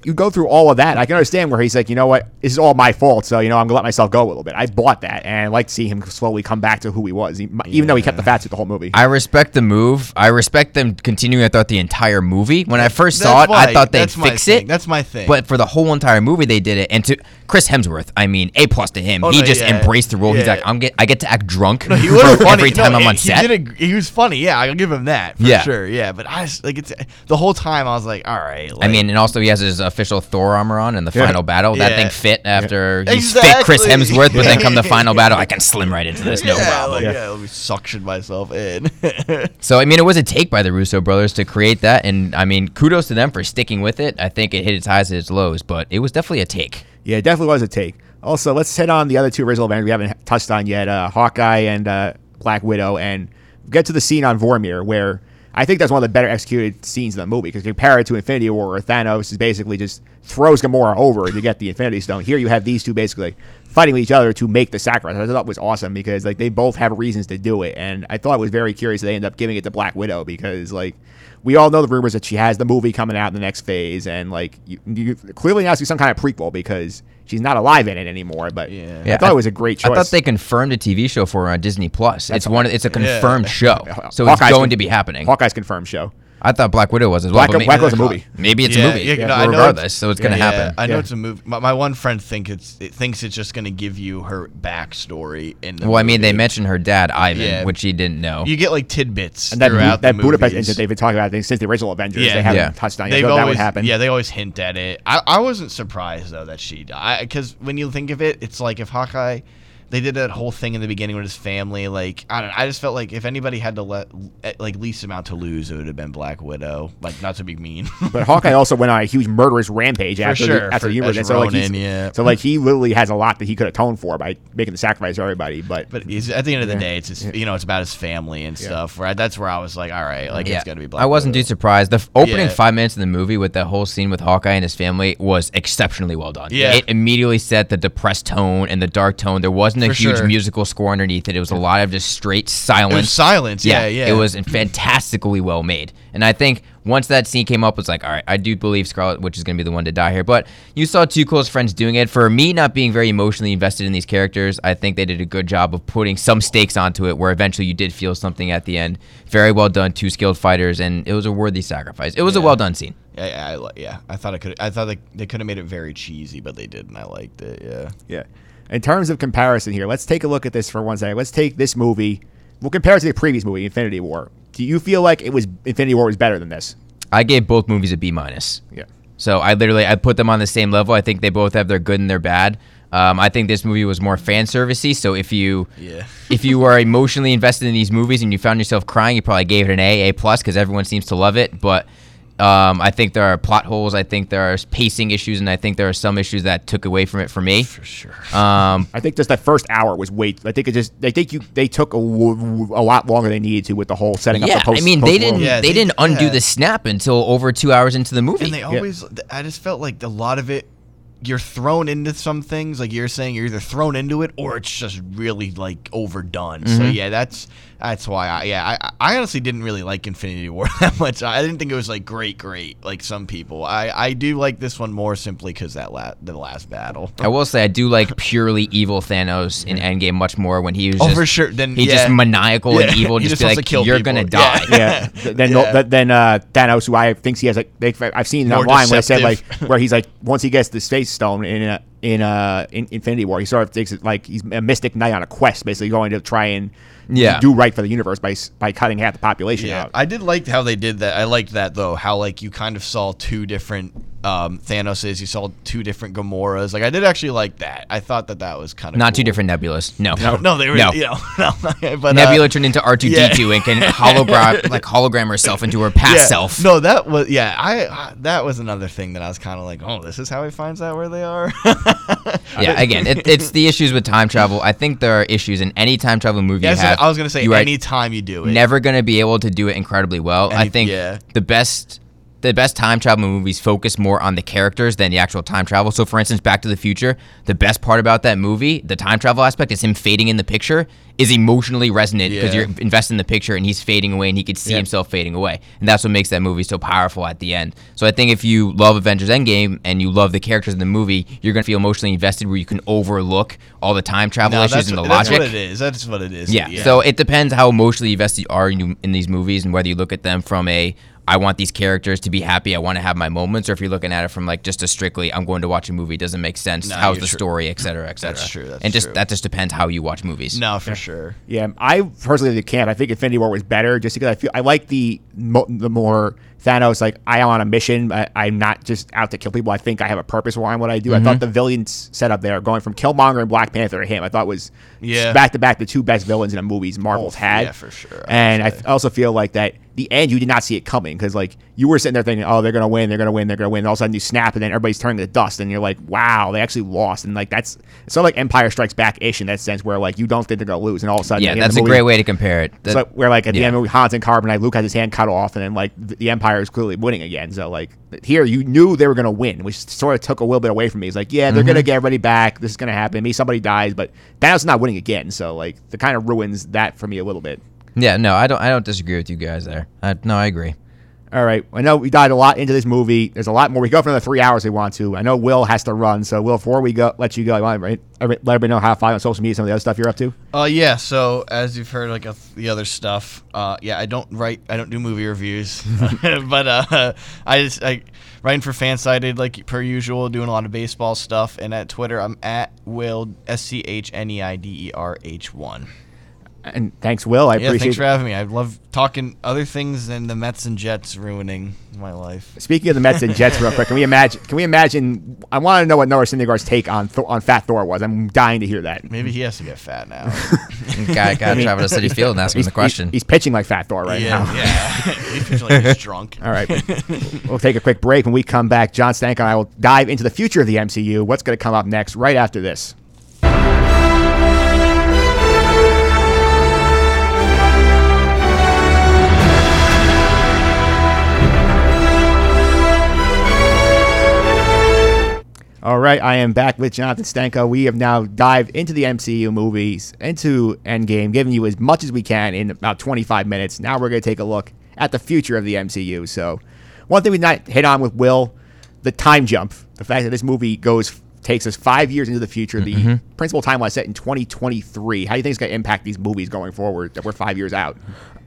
you go through all of that. I can understand where he's like, you know what, this is all my fault. So you know, I'm gonna let myself go a little bit. I bought that, and I like to see him slowly come back to who he was, he, even though he kept the fat suit the whole movie. I respect the move. I respect them continuing. I thought the entire movie. When I first saw That's it, I thought they'd that's my fix thing. it. That's my thing. But for the whole entire movie, they did it. And to Chris Hemsworth, I mean, a plus to him. Oh, he no, just yeah. embraced the role. He's Yeah. like, I'm get, I get to act drunk No, he for was (laughs) funny every time no, I'm on he set. Did a, he was funny. Yeah, I'll give him that for Yeah. sure. Yeah, but I just, like it's the whole time I was like, all right. I mean, and also he has his official Thor armor on in the final battle. That Yeah. thing fit after he's fit Chris Exactly. Hemsworth, but then come the final (laughs) battle, I can slim right into this, no yeah, problem. Like, yeah, let me suction myself in. (laughs) So I mean, it was a take by the Russo brothers to create that, and I mean, kudos to them for sticking with it. I think it hit its highs and its lows, but it was definitely a take. yeah, it definitely was a take. Also, let's hit on the other two original Avengers we haven't touched on yet: uh, Hawkeye and uh, Black Widow, and get to the scene on Vormir where. I think that's one of the better executed scenes in the movie because compare it to Infinity War, where Thanos is basically just throws Gamora over to get the Infinity Stone. Here you have these two basically fighting each other to make the sacrifice. I thought was awesome because like they both have reasons to do it, and I thought it was very curious that they end up giving it to Black Widow because like we all know the rumors that she has the movie coming out in the next phase, and like you, you clearly see some kind of prequel because she's not alive in it anymore. But Yeah. I thought it was a great choice. I thought they confirmed a TV show for her on Disney Plus. It's one. It's a confirmed show, Yeah. (laughs) so it's going con- to be happening. Hawkeye's confirmed show. I thought Black Widow was as well. Black, but maybe, Black Widow's a movie. maybe it's Yeah, a movie. yeah, no, I know regardless, it's- so it's gonna Yeah, happen. I know Yeah. it's a movie. My, my one friend think it's it thinks it's just gonna give you her backstory in the Well, I mean, they mentioned her dad, Ivan, Yeah. which he didn't know. you get like tidbits And that, Bu- throughout that the Budapest incident they've been talking about since the original Avengers. Yeah. They haven't Yeah. touched on it. I They've that always, would happen. yeah, they always hint at it. I, I wasn't surprised though that she died because when you think of it, it's like if Hawkeye, they did that whole thing in the beginning with his family. Like I don't, I just felt like if anybody had to let eh, like least amount to lose, it would have been Black Widow. Like not to be mean, (laughs) But Hawkeye also went on a huge murderous rampage after sure, the, after for- the universe. as so like he's, yeah. so like he literally has a lot that he could atone for by making the sacrifice for everybody. But, but he's, at the end of the day, it's his, you know it's about his family and stuff. Right, that's where I was like, all right, like it's gonna be. Black I wasn't Widow. too surprised. The f- opening Yeah. five minutes of the movie with that whole scene with Hawkeye and his family was exceptionally well done. Yeah. It immediately set the depressed tone and the dark tone. There wasn't a For huge sure. musical score underneath it. It was a lot of just straight It silence. was silence. Yeah, yeah. It was fantastically well made. And I think once that scene came up, it was like, all right, I do believe Scarlet Witch is going to be the one to die here. But you saw two close friends doing it. For me, not being very emotionally invested in these characters, I think they did a good job of putting some stakes onto it where eventually you did feel something at the end. Very well done, two skilled fighters, and it was a worthy sacrifice. It was a well done scene. Yeah, yeah, I, yeah. I thought I could. I thought they, they could have made it very cheesy, but they didn't. I liked it. Yeah. yeah, in terms of comparison here, let's take a look at this for one second. Let's take this movie. We'll compare it to the previous movie, Infinity War. Do you feel like it was Infinity War was better than this? I gave both movies a B minus. Yeah. So I literally I put them on the same level. I think they both have their good and their bad. Um, I think this movie was more fan servicey. So if you Yeah. if you were emotionally invested in these movies and you found yourself crying, you probably gave it an A, A plus because everyone seems to love it. But um, I think there are plot holes. I think there are pacing issues, and I think there are some issues that took away from it for me. For sure. Um, I think just that first hour was way. I think it just. I think you. They took a, w- a lot longer than they needed to with the whole setting yeah, up. The post, I mean they post-war. didn't Yeah, they, they- didn't undo yeah. the snap until over two hours into the movie. And they always, I just felt like a lot of it, you're thrown into some things, like you're saying, you're either thrown into it or it's just really like overdone. So Mm-hmm. yeah, that's that's why I yeah I, I honestly didn't really like Infinity War (laughs) that much. I didn't think it was like great, great like some people. I I do like this one more simply because that la- the last battle. I will say I do like (laughs) purely evil Thanos in Endgame much more when he was Oh, just, for sure. Then he's yeah. just maniacal and (laughs) evil, he just, just be wants like to kill you're people." gonna die. yeah. th- Then Yeah. th- then uh, Thanos, who I think he has like they, I've seen it More online where i said like where he's like once he gets the Space Stone in uh, in uh in Infinity War, he sort of takes it like he's a Mystic Knight on a quest, basically going to try and Yeah. do right for the universe by by cutting half the population Yeah, out. I did like how they did that. I liked that though. How like you kind of saw two different um, Thanoses. You saw two different Gamoras. Like I did actually like that. I thought that that was kind of Not two different Nebulas. No. No, no, they were No. you know, (laughs) no, but uh, Nebula turned into R two D two and can (laughs) hologram like hologram herself into her past yeah. self. No, that was yeah. I uh, that was another thing that I was kind of like, oh, this is how he finds out where they are. (laughs) Yeah, again, it, it's the issues with time travel. I think there are issues in any time travel movie Yes, you have. I was gonna say you are anytime you do it, never going to be able to do it incredibly well. I think yeah. the best the best time travel movies focus more on the characters than the actual time travel. So for instance, Back to the Future, the best part about that movie, the time travel aspect is him fading in the picture is emotionally resonant because Yeah. you're invested in the picture and he's fading away and he could see Yeah. himself fading away. And that's what makes that movie so powerful at the end. So I think if you love Avengers Endgame and you love the characters in the movie, you're going to feel emotionally invested where you can overlook all the time travel No, issues and the what, that's logic. what it is. That's what it is. Yeah. So it depends how emotionally invested you are in, in these movies and whether you look at them from a I want these characters to be happy, I want to have my moments, or if you're looking at it from like just a strictly I'm going to watch a movie, doesn't make sense. No, How's the true. story, et cetera, et cetera. That's true, that's and just true. that just depends how you watch movies. no, for sure. Yeah, I personally the camp. I think Infinity War was better just because I feel I like the mo- the more Thanos like I am on a mission. I, I'm not just out to kill people. I think I have a purpose behind what I do. I Mm-hmm. thought the villains set up there, going from Killmonger and Black Panther to him, I thought was Yeah. back to back the two best villains in the movies Marvel's Oh, had. yeah, for sure, I And I th- also feel like that the end you did not see it coming because like you were sitting there thinking, oh, they're gonna win, they're gonna win, they're gonna win. And all of a sudden you snap, and then everybody's turning to dust, and you're like, wow, they actually lost. And like that's it's sort of like Empire Strikes Back ish in that sense, where like you don't think they're gonna lose, and all of a sudden, Yeah, at the end of that's a movie- great way to compare it. That- like where like at the end of the movie, Hans and Carbonite, Luke has his hand cut off, and then like the Empire is clearly winning again. So like here, you knew they were gonna win, which sort of took a little bit away from me. It's like yeah, they're Mm-hmm. gonna get everybody back. This is gonna happen. Maybe somebody dies, but Thanos is not winning again. So like it kind of ruins that for me a little bit. yeah, no, I don't I don't disagree with you guys there. I, no, I agree. All right. I know we dive a lot into this movie. There's a lot more. We go for another three hours. if We want to. I know Will has to run. So Will, before we go, let you go. Want to let everybody know how to you on social media. Some of the other stuff you're up to. Uh, yeah. So as you've heard, like uh, the other stuff, uh, yeah, I don't write, I don't do movie reviews, (laughs) but uh, (laughs) I just I writing for Fansided like per usual, doing a lot of baseball stuff, and at Twitter I'm at Will S C H N E I D E R H one. And thanks, Will. I Yeah, appreciate. thanks for having me. I love talking other things than the Mets and Jets ruining my life. Speaking of the Mets and (laughs) Jets, real quick, can we imagine? Can we imagine? I want to know what Noah Syndergaard's take on Thor, on Fat Thor was. I'm dying to hear that. Maybe he has to get fat now. (laughs) Guy got to travel to Citi Field and ask him the question. he's, he's pitching like Fat Thor right yeah, now. yeah. (laughs) He's pitching like he's drunk. All right. we'll take a quick break. When we come back, John Stank and I will dive into the future of the MCU. What's going to come up next right after this? All right, I am back with Jonathan Stanko. We have now dived into the MCU movies, into Endgame, giving you as much as we can in about 25 minutes. Now we're going to take a look at the future of the MCU. So, one thing we not hit on with Will, the time jump, the fact that this movie goes takes us five years into the future. The principal timeline set in 2023. How do you think it's going to impact these movies going forward? That we're five years out.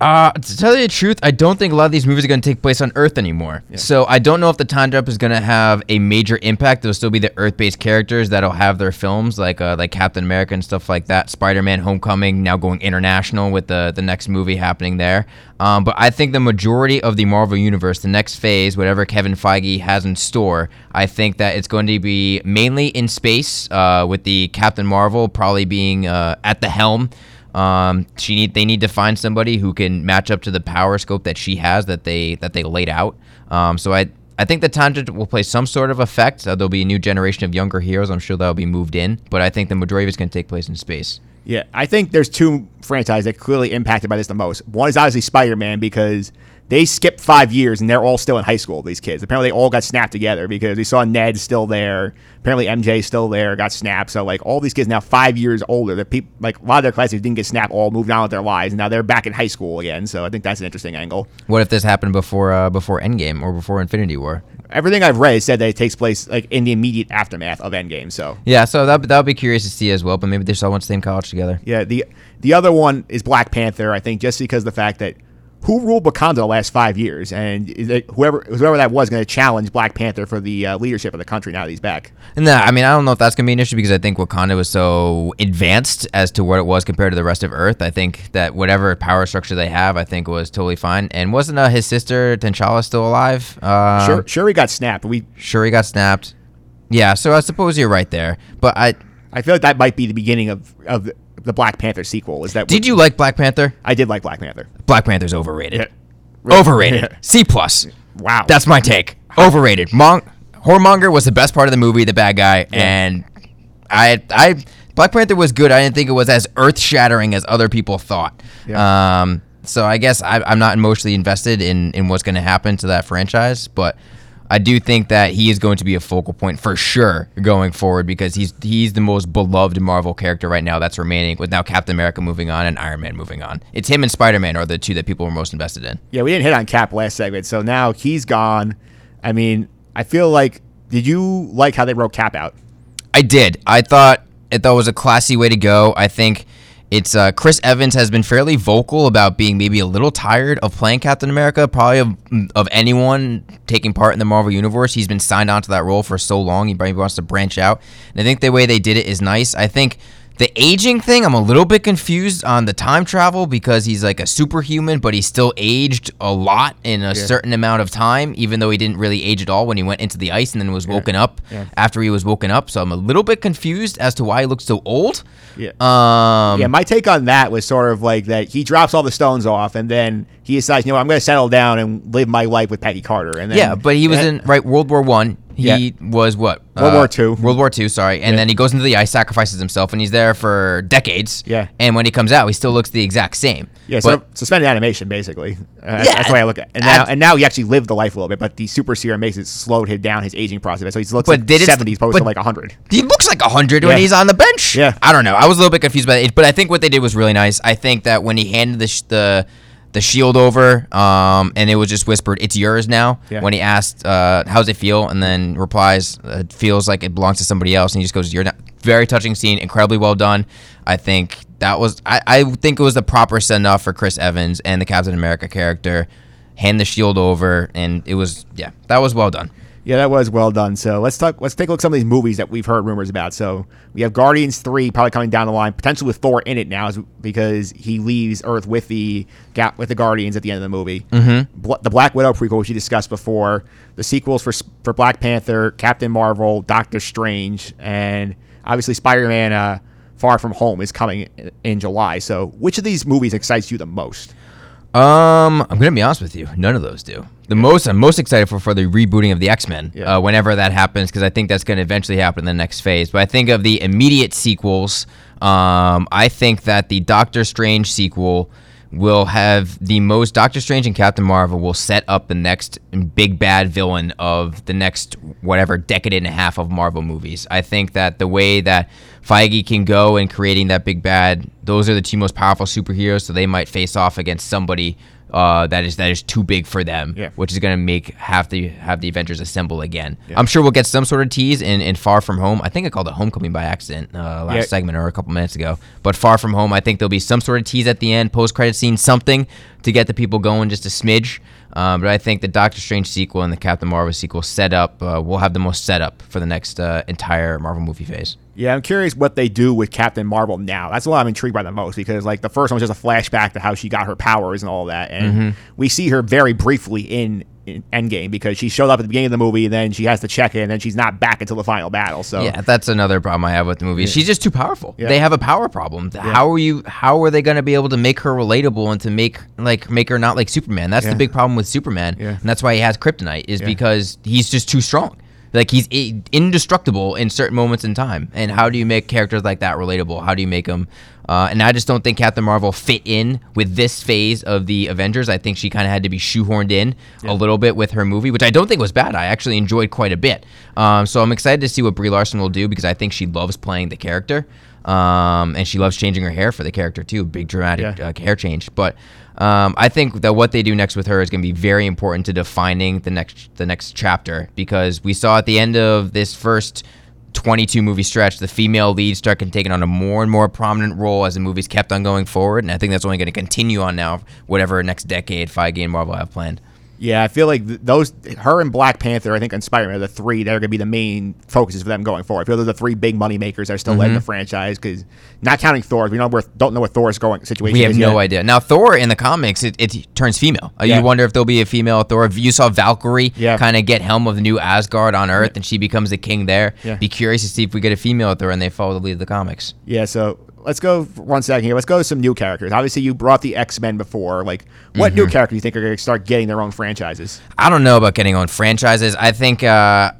Uh, to tell you the truth, I don't think a lot of these movies are going to take place on Earth anymore. So I don't know if the time jump is going to have a major impact. There'll still be the Earth-based characters that'll have their films, like uh, like Captain America and stuff like that. Spider-Man: Homecoming now going international with the the next movie happening there. Um, but I think the majority of the Marvel universe, the next phase, whatever Kevin Feige has in store, I think that it's going to be mainly in space, uh, with the Captain Marvel probably being uh, at the helm. Um, she need they need to find somebody who can match up to the power scope that she has that they that they laid out. Um, so I I think the tangent will play some sort of effect. Uh, there'll be a new generation of younger heroes. I'm sure that'll be moved in, but I think the majority of it's going to take place in space. Yeah, I think there's two franchises that clearly impacted by this the most. One is obviously Spider Man because they skipped five years and they're all still in high school. These kids apparently they all got snapped together because we saw Ned still there. Apparently MJ still there, got snapped. So like all these kids now five years older. The people like a lot of their classmates didn't get snapped, all moved on with their lives, and now they're back in high school again. So I think that's an interesting angle. What if this happened before uh, before Endgame or before Infinity War? Everything I've read said that it takes place like in the immediate aftermath of Endgame. So Yeah, so that that'll be curious to see as well. But maybe they still went to the same college together. Yeah, the the other one is Black Panther. I think just because of the fact that who ruled Wakanda the last five years, and whoever whoever that was going to challenge Black Panther for the uh, leadership of the country now that he's back. No, I mean I don't know if that's gonna be an issue because I think Wakanda was so advanced as to what it was compared to the rest of Earth. I think that whatever power structure they have, I think was totally fine. And wasn't uh, his sister T'Challa still alive? Uh, sure, sure, he got snapped. We sure he got snapped. Yeah, so I suppose you're right there. But I I feel like that might be the beginning of of the Black Panther sequel. Is that did you like Black Panther? I did like Black Panther. Black Panther's overrated. Yeah. Really? Overrated. Yeah. C plus. Wow, That's my take. Overrated. Mon- Whoremonger was the best part of the movie, the bad guy, and I I Black Panther was good. I didn't think it was as earth shattering as other people thought. Yeah. Um, so I guess I, I'm not emotionally invested in in what's going to happen to that franchise, but I do think that he is going to be a focal point for sure going forward because he's he's the most beloved Marvel character right now that's remaining. With now Captain America moving on and Iron Man moving on, it's him and Spider Man are the two that people were most invested in. yeah, we didn't hit on Cap last segment, so now he's gone. I mean, I feel like did you like how they wrote Cap out? I did. I thought it thought it was a classy way to go. I think it's uh, Chris Evans has been fairly vocal about being maybe a little tired of playing Captain America, probably of, of anyone taking part in the Marvel universe. He's been signed onto that role for so long. He probably wants to branch out. And I think the way they did it is nice. I think the aging thing, I'm a little bit confused on the time travel because he's like a superhuman, but he still aged a lot in a certain amount of time, even though he didn't really age at all when he went into the ice and then was woken up after he was woken up. So I'm a little bit confused as to why he looks so old. Yeah. Um, yeah, my take on that was sort of like that he drops all the stones off and then he decides, you know, I'm going to settle down and live my life with Peggy Carter. And then, yeah, but he was in right World War One. He Yeah. was what World War Two. World War Two, sorry, and then he goes into the ice, sacrifices himself, and he's there for decades. Yeah. and when he comes out, he still looks the exact same. Yeah, so suspended animation basically. Uh, that's, Yeah. that's the way I look at it. And now, and now he actually lived the life a little bit, but the super serum makes it slowed him down his aging process. So he looks But like did it- 70s opposed but- to like 100. He looks like a hundred when he's on the bench. Yeah. I don't know. I was a little bit confused by it, but I think what they did was really nice. I think that when he handed the sh- the the shield over, um, and it was just whispered, "It's yours now." Yeah. When he asked, uh, "How's it feel?" and then replies, "It feels like it belongs to somebody else," and he just goes, "You're not." Very touching scene, incredibly well done. I think that was. I, I think it was the proper send off for Chris Evans and the Captain America character. Hand the shield over, and it was yeah, that was well done. Yeah, that was well done. So let's talk. Let's take a look at some of these movies that we've heard rumors about. So we have Guardians three probably coming down the line, potentially with Thor in it now, because he leaves Earth with the gap with the Guardians at the end of the movie. Mm-hmm. Bla- the Black Widow prequel, which you discussed before, the sequels for for Black Panther, Captain Marvel, Doctor Strange, and obviously Spider Man. Uh, Far From Home is coming in- in July. So which of these movies excites you the most? Um, I'm gonna be honest with you. None of those do. The most I'm most excited for for the rebooting of the X Men. Yeah. Uh, whenever that happens, because I think that's gonna eventually happen in the next phase. But I think of the immediate sequels. Um, I think that the Doctor Strange sequel will have the most Doctor Strange and Captain Marvel will set up the next big bad villain of the next whatever decade and a half of Marvel movies. I think that the way that Feige can go in creating that big bad, those are the two most powerful superheroes, so they might face off against somebody uh, that is that is too big for them, Yeah. which is going to make have the have the Avengers assemble again. I'm sure we'll get some sort of tease in, in Far From Home. I think I called it Homecoming by accident uh, last Yeah. segment or a couple minutes ago. But Far From Home, I think there'll be some sort of tease at the end, post credit scene, something to get the people going, just a smidge. Um, but I think the Doctor Strange sequel and the Captain Marvel sequel set up uh, will have the most setup for the next uh, entire Marvel movie phase. Yeah, I'm curious what they do with Captain Marvel now. That's what I'm intrigued by the most because like the first one was just a flashback to how she got her powers and all that, and Mm-hmm. we see her very briefly in, in Endgame because she showed up at the beginning of the movie, and then she has to check in, and then she's not back until the final battle. So Yeah, that's another problem I have with the movie. She's just too powerful. Yeah. They have a power problem. How are you? How are they going to be able to make her relatable and to make like make her not like Superman? That's Yeah. the big problem with Superman, Yeah. and that's why he has kryptonite is Yeah. because he's just too strong. Like he's indestructible in certain moments in time. And how do you make characters like that relatable? How do you make them? Uh, and I just don't think Captain Marvel fit in with this phase of the Avengers. I think she kind of had to be shoehorned in a little bit with her movie, which I don't think was bad. I actually enjoyed quite a bit. Um, so I'm excited to see what Brie Larson will do because I think she loves playing the character. Um, and she loves changing her hair for the character too. Big dramatic Yeah. uh, hair change. But um, I think that what they do next with her is going to be very important to defining the next the next chapter because we saw at the end of this first 22 movie stretch the female lead start taking on a more and more prominent role as the movies kept on going forward, and I think that's only going to continue on now, whatever next decade Feige and Marvel have planned. Yeah, I feel like th- those, her and Black Panther, I think, and Spider Man are the three that are going to be the main focuses for them going forward. I feel those are the three big money makers that are still Mm-hmm. letting the franchise because not counting Thor, we know where, don't know what Thor's going situation We have no yet. idea. Now, Thor in the comics, it, it turns female. Uh, Yeah. You wonder if there'll be a female Thor. You saw Valkyrie Yeah. kind of get helm of the new Asgard on Earth, and she becomes the king there. Yeah. Be curious to see if we get a female Thor and they follow the lead of the comics. Yeah, so let's go one second here. Let's go to some new characters. Obviously, you brought the X Men before. Like, what Mm-hmm. new characters do you think are going to start getting their own franchises? I don't know about getting own franchises. I think, uh,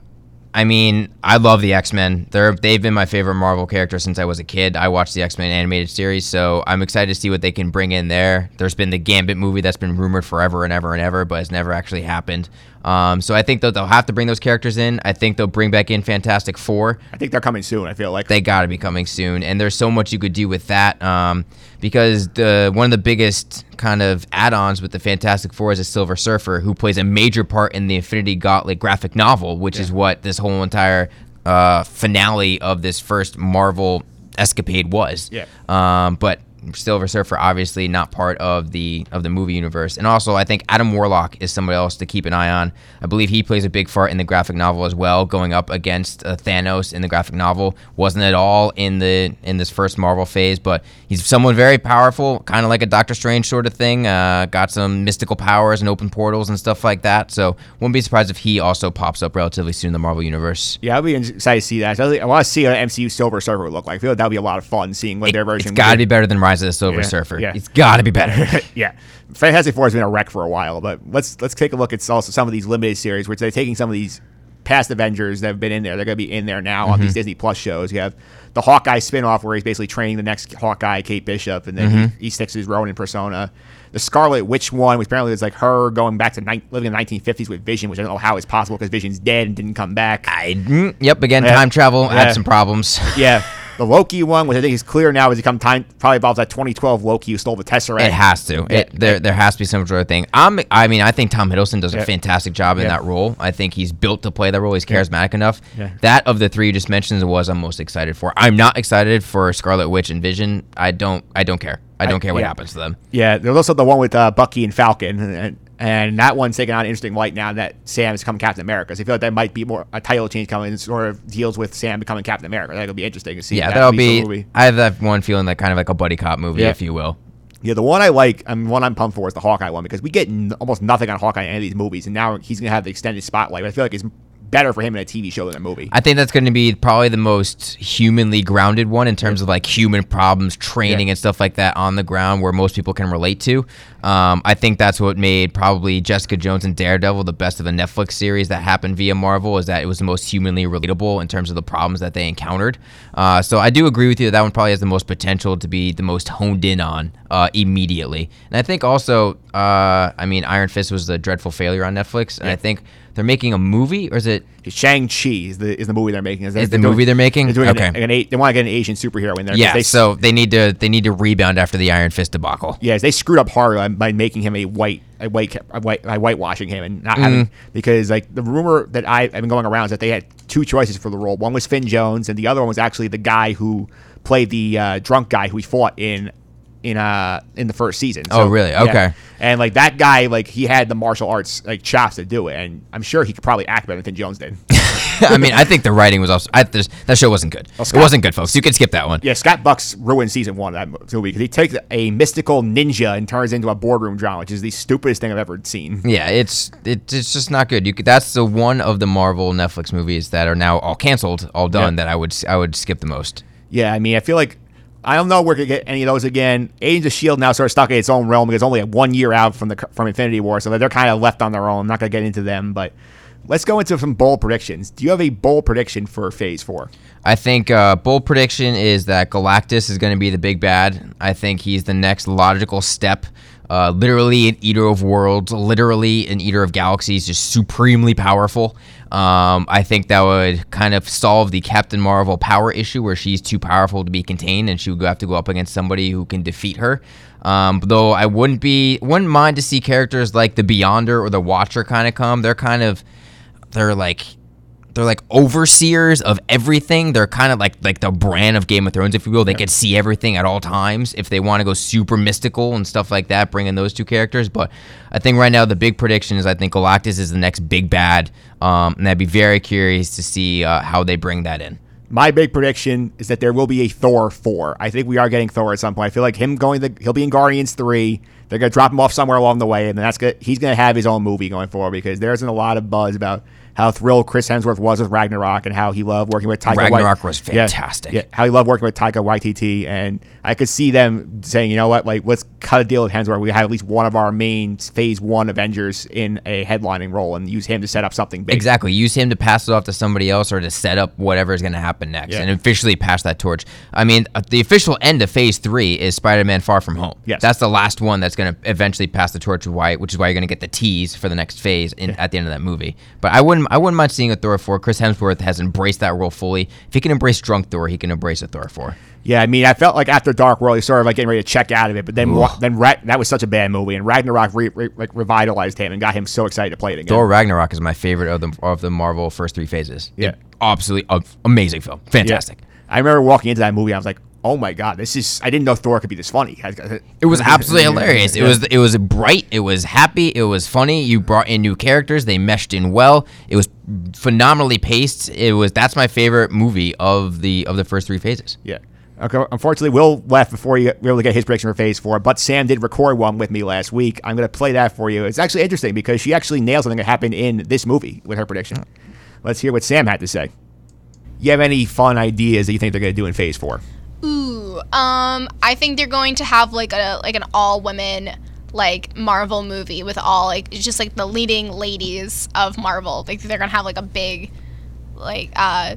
I mean, I love the X Men. They're they've been my favorite Marvel character since I was a kid. I watched the X Men animated series, so I'm excited to see what they can bring in there. There's been the Gambit movie that's been rumored forever and ever and ever, but has never actually happened. Um, so I think that they'll have to bring those characters in. I think they'll bring back in Fantastic Four. I think they're coming soon. I feel like They got to be coming soon, and there's so much you could do with that. Um, because the one of the biggest kind of add-ons with the Fantastic Four is a Silver Surfer, who plays a major part in the Infinity Gauntlet graphic novel, which is what this whole entire uh, finale of this first Marvel escapade was. Yeah. Um, but Silver Surfer obviously not part of the of the movie universe, and also I think Adam Warlock is somebody else to keep an eye on. I believe he plays a big part in the graphic novel as well, going up against uh, Thanos in the graphic novel. wasn't at all in the in this first Marvel phase, but he's someone very powerful, kind of like a Doctor Strange sort of thing. Uh, got some mystical powers and open portals and stuff like that. So wouldn't be surprised if he also pops up relatively soon in the Marvel universe. yeah, I'll be excited to see that. I want to see what an MCU Silver Surfer would look like. I feel like that would be a lot of fun seeing what their version. It's got to be better than Rise of the Silver Yeah, Surfer. yeah. It's got to be better. (laughs) yeah, Fantastic Four has been a wreck for a while, but let's let's take a look at also some of these limited series, which they're taking some of these past Avengers that have been in there. They're going to be in there now on these Disney Plus shows. You have the Hawkeye spinoff where he's basically training the next Hawkeye, Kate Bishop, and then he, he sticks his Ronin persona. The Scarlet Witch one, which apparently is like her going back to ni- living in the 1950s with Vision, which I don't know how it's possible because Vision's dead and didn't come back. I, mm, yep, again, Yeah. time travel Yeah. had some problems. yeah. (laughs) the Loki one, which I think is clear now, has become time probably involves that 2012 Loki who stole the Tesseract. It has to. Yeah. It, there, there has to be some sort of thing. I'm, I mean, I think Tom Hiddleston does Yeah. a fantastic job in Yeah. that role. I think he's built to play that role. He's charismatic enough. That of the three you just mentioned was I'm most excited for. I'm not excited for Scarlet Witch and Vision. I don't, I don't care. I don't care what happens to them. Yeah, there's also the one with uh, Bucky and Falcon, and, and that one's taking on an interesting light now that Sam has become Captain America. So I feel like that might be more a title change coming that sort of deals with Sam becoming Captain America. That'll be interesting to see. Yeah, that that'll be. movie. I have that one feeling that kind of like a buddy cop movie, Yeah. if you will. Yeah, the one I like, and one I'm pumped for is the Hawkeye one because we get n- almost nothing on Hawkeye in any of these movies, and now he's gonna have the extended spotlight. I feel like it's better for him in a TV show than a movie. I think that's going to be probably the most humanly grounded one in terms of like human problems, training, Yeah. and stuff like that on the ground where most people can relate to. Um, I think that's what made probably Jessica Jones and Daredevil the best of a Netflix series that happened via Marvel is that it was the most humanly relatable in terms of the problems that they encountered. Uh, so I do agree with you that that one probably has the most potential to be the most honed in on uh, immediately. And I think also, uh, I mean, Iron Fist was a dreadful failure on Netflix, and I think they're making a movie, or is it? Shang Chi is the is the movie they're making. Is the movie they're making? They're doing Okay. an, an, a- they want to get an Asian superhero in there. Yeah, they, so they need to they need to rebound after the Iron Fist debacle. Yes, they screwed up hard by- making him a white, a white, a white, by whitewashing him and not Mm-hmm. having because like the rumor that I, I've been going around is that they had two choices for the role. One was Finn Jones, and the other one was actually the guy who played the uh, drunk guy who he fought in in uh in the first season. Oh, really? Okay. And like that guy, like he had the martial arts like chops to do it, and I'm sure he could probably act better than Jones did. (laughs) I mean, I think the writing was also I, there's- that show wasn't good. it Scott- wasn't good, folks. You can skip that one. Yeah, Scott Bucks ruined season one of that movie because he takes a mystical ninja and turns it into a boardroom drama, which is the stupidest thing I've ever seen. Yeah, it's it, it's just not good. You could, that's the one of the Marvel Netflix movies that are now all canceled, all done. Yeah. That I would I would skip the most. Yeah, I mean, I feel like I don't know we're gonna get any of those again. Agents of Shield now sort of stuck in its own realm because only one year out from the from Infinity War, so they're kind of left on their own. I'm not gonna get into them, but let's go into some bold predictions. Do you have a bold prediction for Phase Four? I think uh, bold prediction is that Galactus is going to be the big bad. I think he's the next logical step. Uh, literally an eater of worlds, literally an eater of galaxies, just supremely powerful. Um, I think that would kind of solve the Captain Marvel power issue where she's too powerful to be contained and she would have to go up against somebody who can defeat her. Um, though I wouldn't be wouldn't mind to see characters like the Beyonder or the Watcher kind of come. They're kind of they're like they're like overseers of everything. They're kind of like like the Bran of Game of Thrones, if you will. They could see everything at all times. If they want to go super mystical and stuff like that, Bringing those two characters. But I think right now the big prediction is I think Galactus is the next big bad, um, and I'd be very curious to see uh, how they bring that in. My big prediction is that there will be a Thor four. I think we are getting Thor at some point. I feel like him going to he'll be in Guardians three. They're gonna drop him off somewhere along the way, and then that's good. He's gonna have his own movie going forward because there isn't a lot of buzz about how thrilled Chris Hemsworth was with Ragnarok and how he loved working with Taika. Ragnarok was fantastic. Yeah, how he loved working with Taika Waititi, and I could see them saying, you know what, like let's cut a deal with Hemsworth. We have at least one of our main Phase One Avengers in a headlining role, and use him to set up something big. Exactly. Use him to pass it off to somebody else or to set up whatever is going to happen next Yeah. and officially pass that torch. I mean, uh, the official end of phase three is Spider Man Far From Home. Yes. That's the last one that's going to eventually pass the torch, why, which is why you're going to get the tease for the next phase in, at the end of that movie. But I wouldn't, I wouldn't mind seeing a Thor 4. Chris Hemsworth has embraced that role fully. If he can embrace Drunk Thor, he can embrace a Thor 4. Yeah, I mean, I felt like after Dark World, he sort of like getting ready to check out of it, but then then Ra- that was such a bad movie, and Ragnarok re- re- like revitalized him and got him so excited to play it again. Thor Ragnarok is my favorite of the, of the Marvel first three phases. Yeah. Absolutely uh, amazing film. Yeah. Fantastic. I remember walking into that movie, I was like, "Oh my god, this is!" I didn't know Thor could be this funny. It was absolutely (laughs) hilarious. It was it was bright. It was happy. It was funny. You brought in new characters. They meshed in well. It was phenomenally paced. It was that's my favorite movie of the of the first three phases. Yeah. Okay. Unfortunately, Will left before he we were able to get his prediction for Phase Four, but Sam did record one with me last week. I'm going to play that for you. It's actually interesting because she actually nailed something that happened in this movie with her prediction. Let's hear what Sam had to say. You have any fun ideas that you think they're going to do in Phase Four? Ooh, um, I think they're going to have like a like an all women like Marvel movie with all like just like the leading ladies of Marvel. Like they're gonna have like a big, like uh,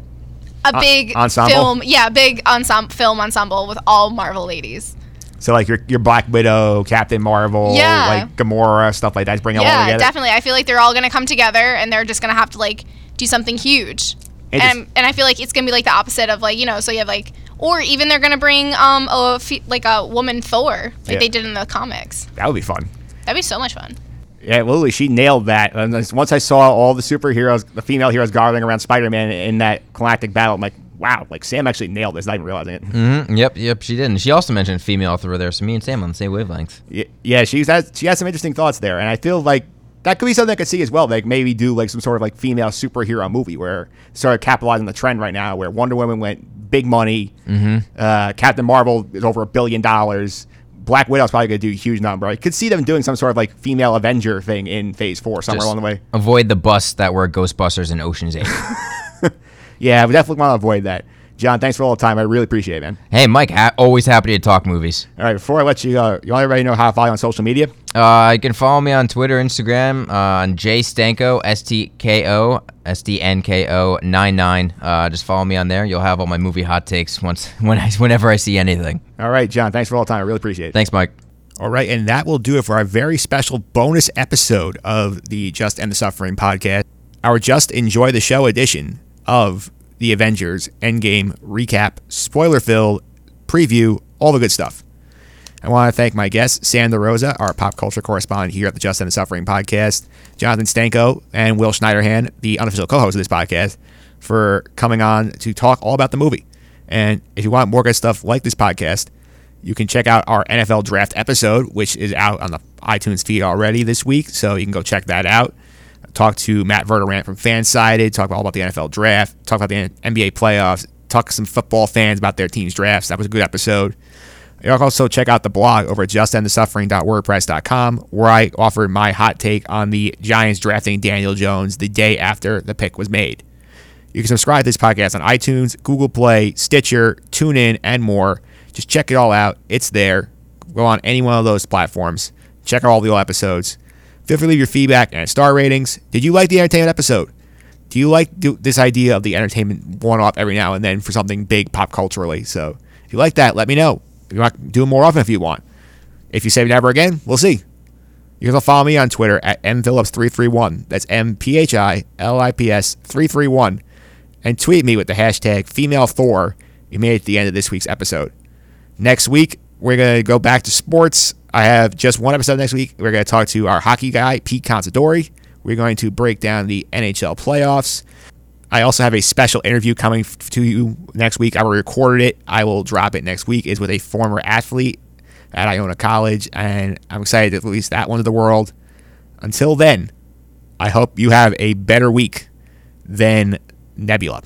a big ensemble? film. Yeah, big ensemble film ensemble with all Marvel ladies. So like your your Black Widow, Captain Marvel, Yeah. like Gamora, stuff like that. Bring it all yeah, together. definitely. I feel like they're all gonna come together and they're just gonna have to like do something huge. It And is- and I feel like it's gonna be like the opposite of like you know so you have like Or even they're gonna bring um a fe- like a woman Thor, like Yeah. they did in the comics. That would be fun. That'd be so much fun. Yeah, Lily, she nailed that. And once I saw all the superheroes, the female heroes gathering around Spider-Man in that galactic battle, I'm like, wow, like Sam actually nailed this. Not even realizing it. hmm Yep, yep, she did. And she also mentioned female Thor there, so me and Sam on the same wavelength. Y- Yeah, she's has she has some interesting thoughts there, and I feel like that could be something I could see as well. Like maybe do like some sort of like female superhero movie where sort of capitalizing the trend right now, where Wonder Woman went big money, Mm-hmm. uh, Captain Marvel is over a billion dollars. Black Widow's probably gonna do a huge number. I could see them doing some sort of like female Avenger thing in Phase Four somewhere Just along the way. Avoid the busts that were Ghostbusters and Ocean's Eight. (laughs) Yeah, we definitely want to avoid that. John, thanks for all the time. I really appreciate it, man. hey, Mike, ha- always happy to talk movies. All right, before I let you go, you want everybody to know how to follow you on social media? Uh, you can follow me on Twitter, Instagram, uh, on J Stanko, S T K O, S D N K O 99. Uh, just follow me on there. You'll have all my movie hot takes once, (laughs) when I, whenever I see anything. All right, John, thanks for all the time. I really appreciate it. Thanks, Mike. All right, and that will do it for our very special bonus episode of the Just End the Suffering podcast. Our Just Enjoy the Show edition of the Avengers Endgame recap, spoiler filled preview, all the good stuff. I want to thank my guests, Sam DeRosa, our pop culture correspondent here at the Just and Suffering podcast, Jonathan Stanko, and Will Schneiderhan, the unofficial co host of this podcast, for coming on to talk all about the movie. And if you want more good stuff like this podcast, you can check out our NFL draft episode, which is out on the iTunes feed already this week. So you can go check that out. Talk to Matt Verderame from Fansided, talk all about the NFL draft, talk about the NBA playoffs, talk to some football fans about their team's drafts. That was a good episode. You can also check out the blog over at justendthesuffering.wordpress.com, where I offered my hot take on the Giants drafting Daniel Jones the day after the pick was made. You can subscribe to this podcast on iTunes, Google Play, Stitcher, TuneIn, and more. Just check it all out. It's there. Go on any one of those platforms. Check out all the old episodes. Feel free to leave your feedback and star ratings. Did you like the entertainment episode? Do you like this idea of the entertainment one off every now and then for something big pop culturally? So if you like that, let me know. You want do it more often if you want. If you say never again, we'll see. You can also follow me on Twitter at mphillips331. That's M P H I L I P S 331. And tweet me with the hashtag female Thor. You made it to the end of this week's episode. Next week, we're going to go back to sports. I have just one episode next week. We're going to talk to our hockey guy, Pete Consadori. We're going to break down the NHL playoffs. I also have a special interview coming f- to you next week. I recorded it. I will drop it next week. Is with a former athlete at Iona College, and I'm excited to release that one to the world. Until then, I hope you have a better week than Nebula.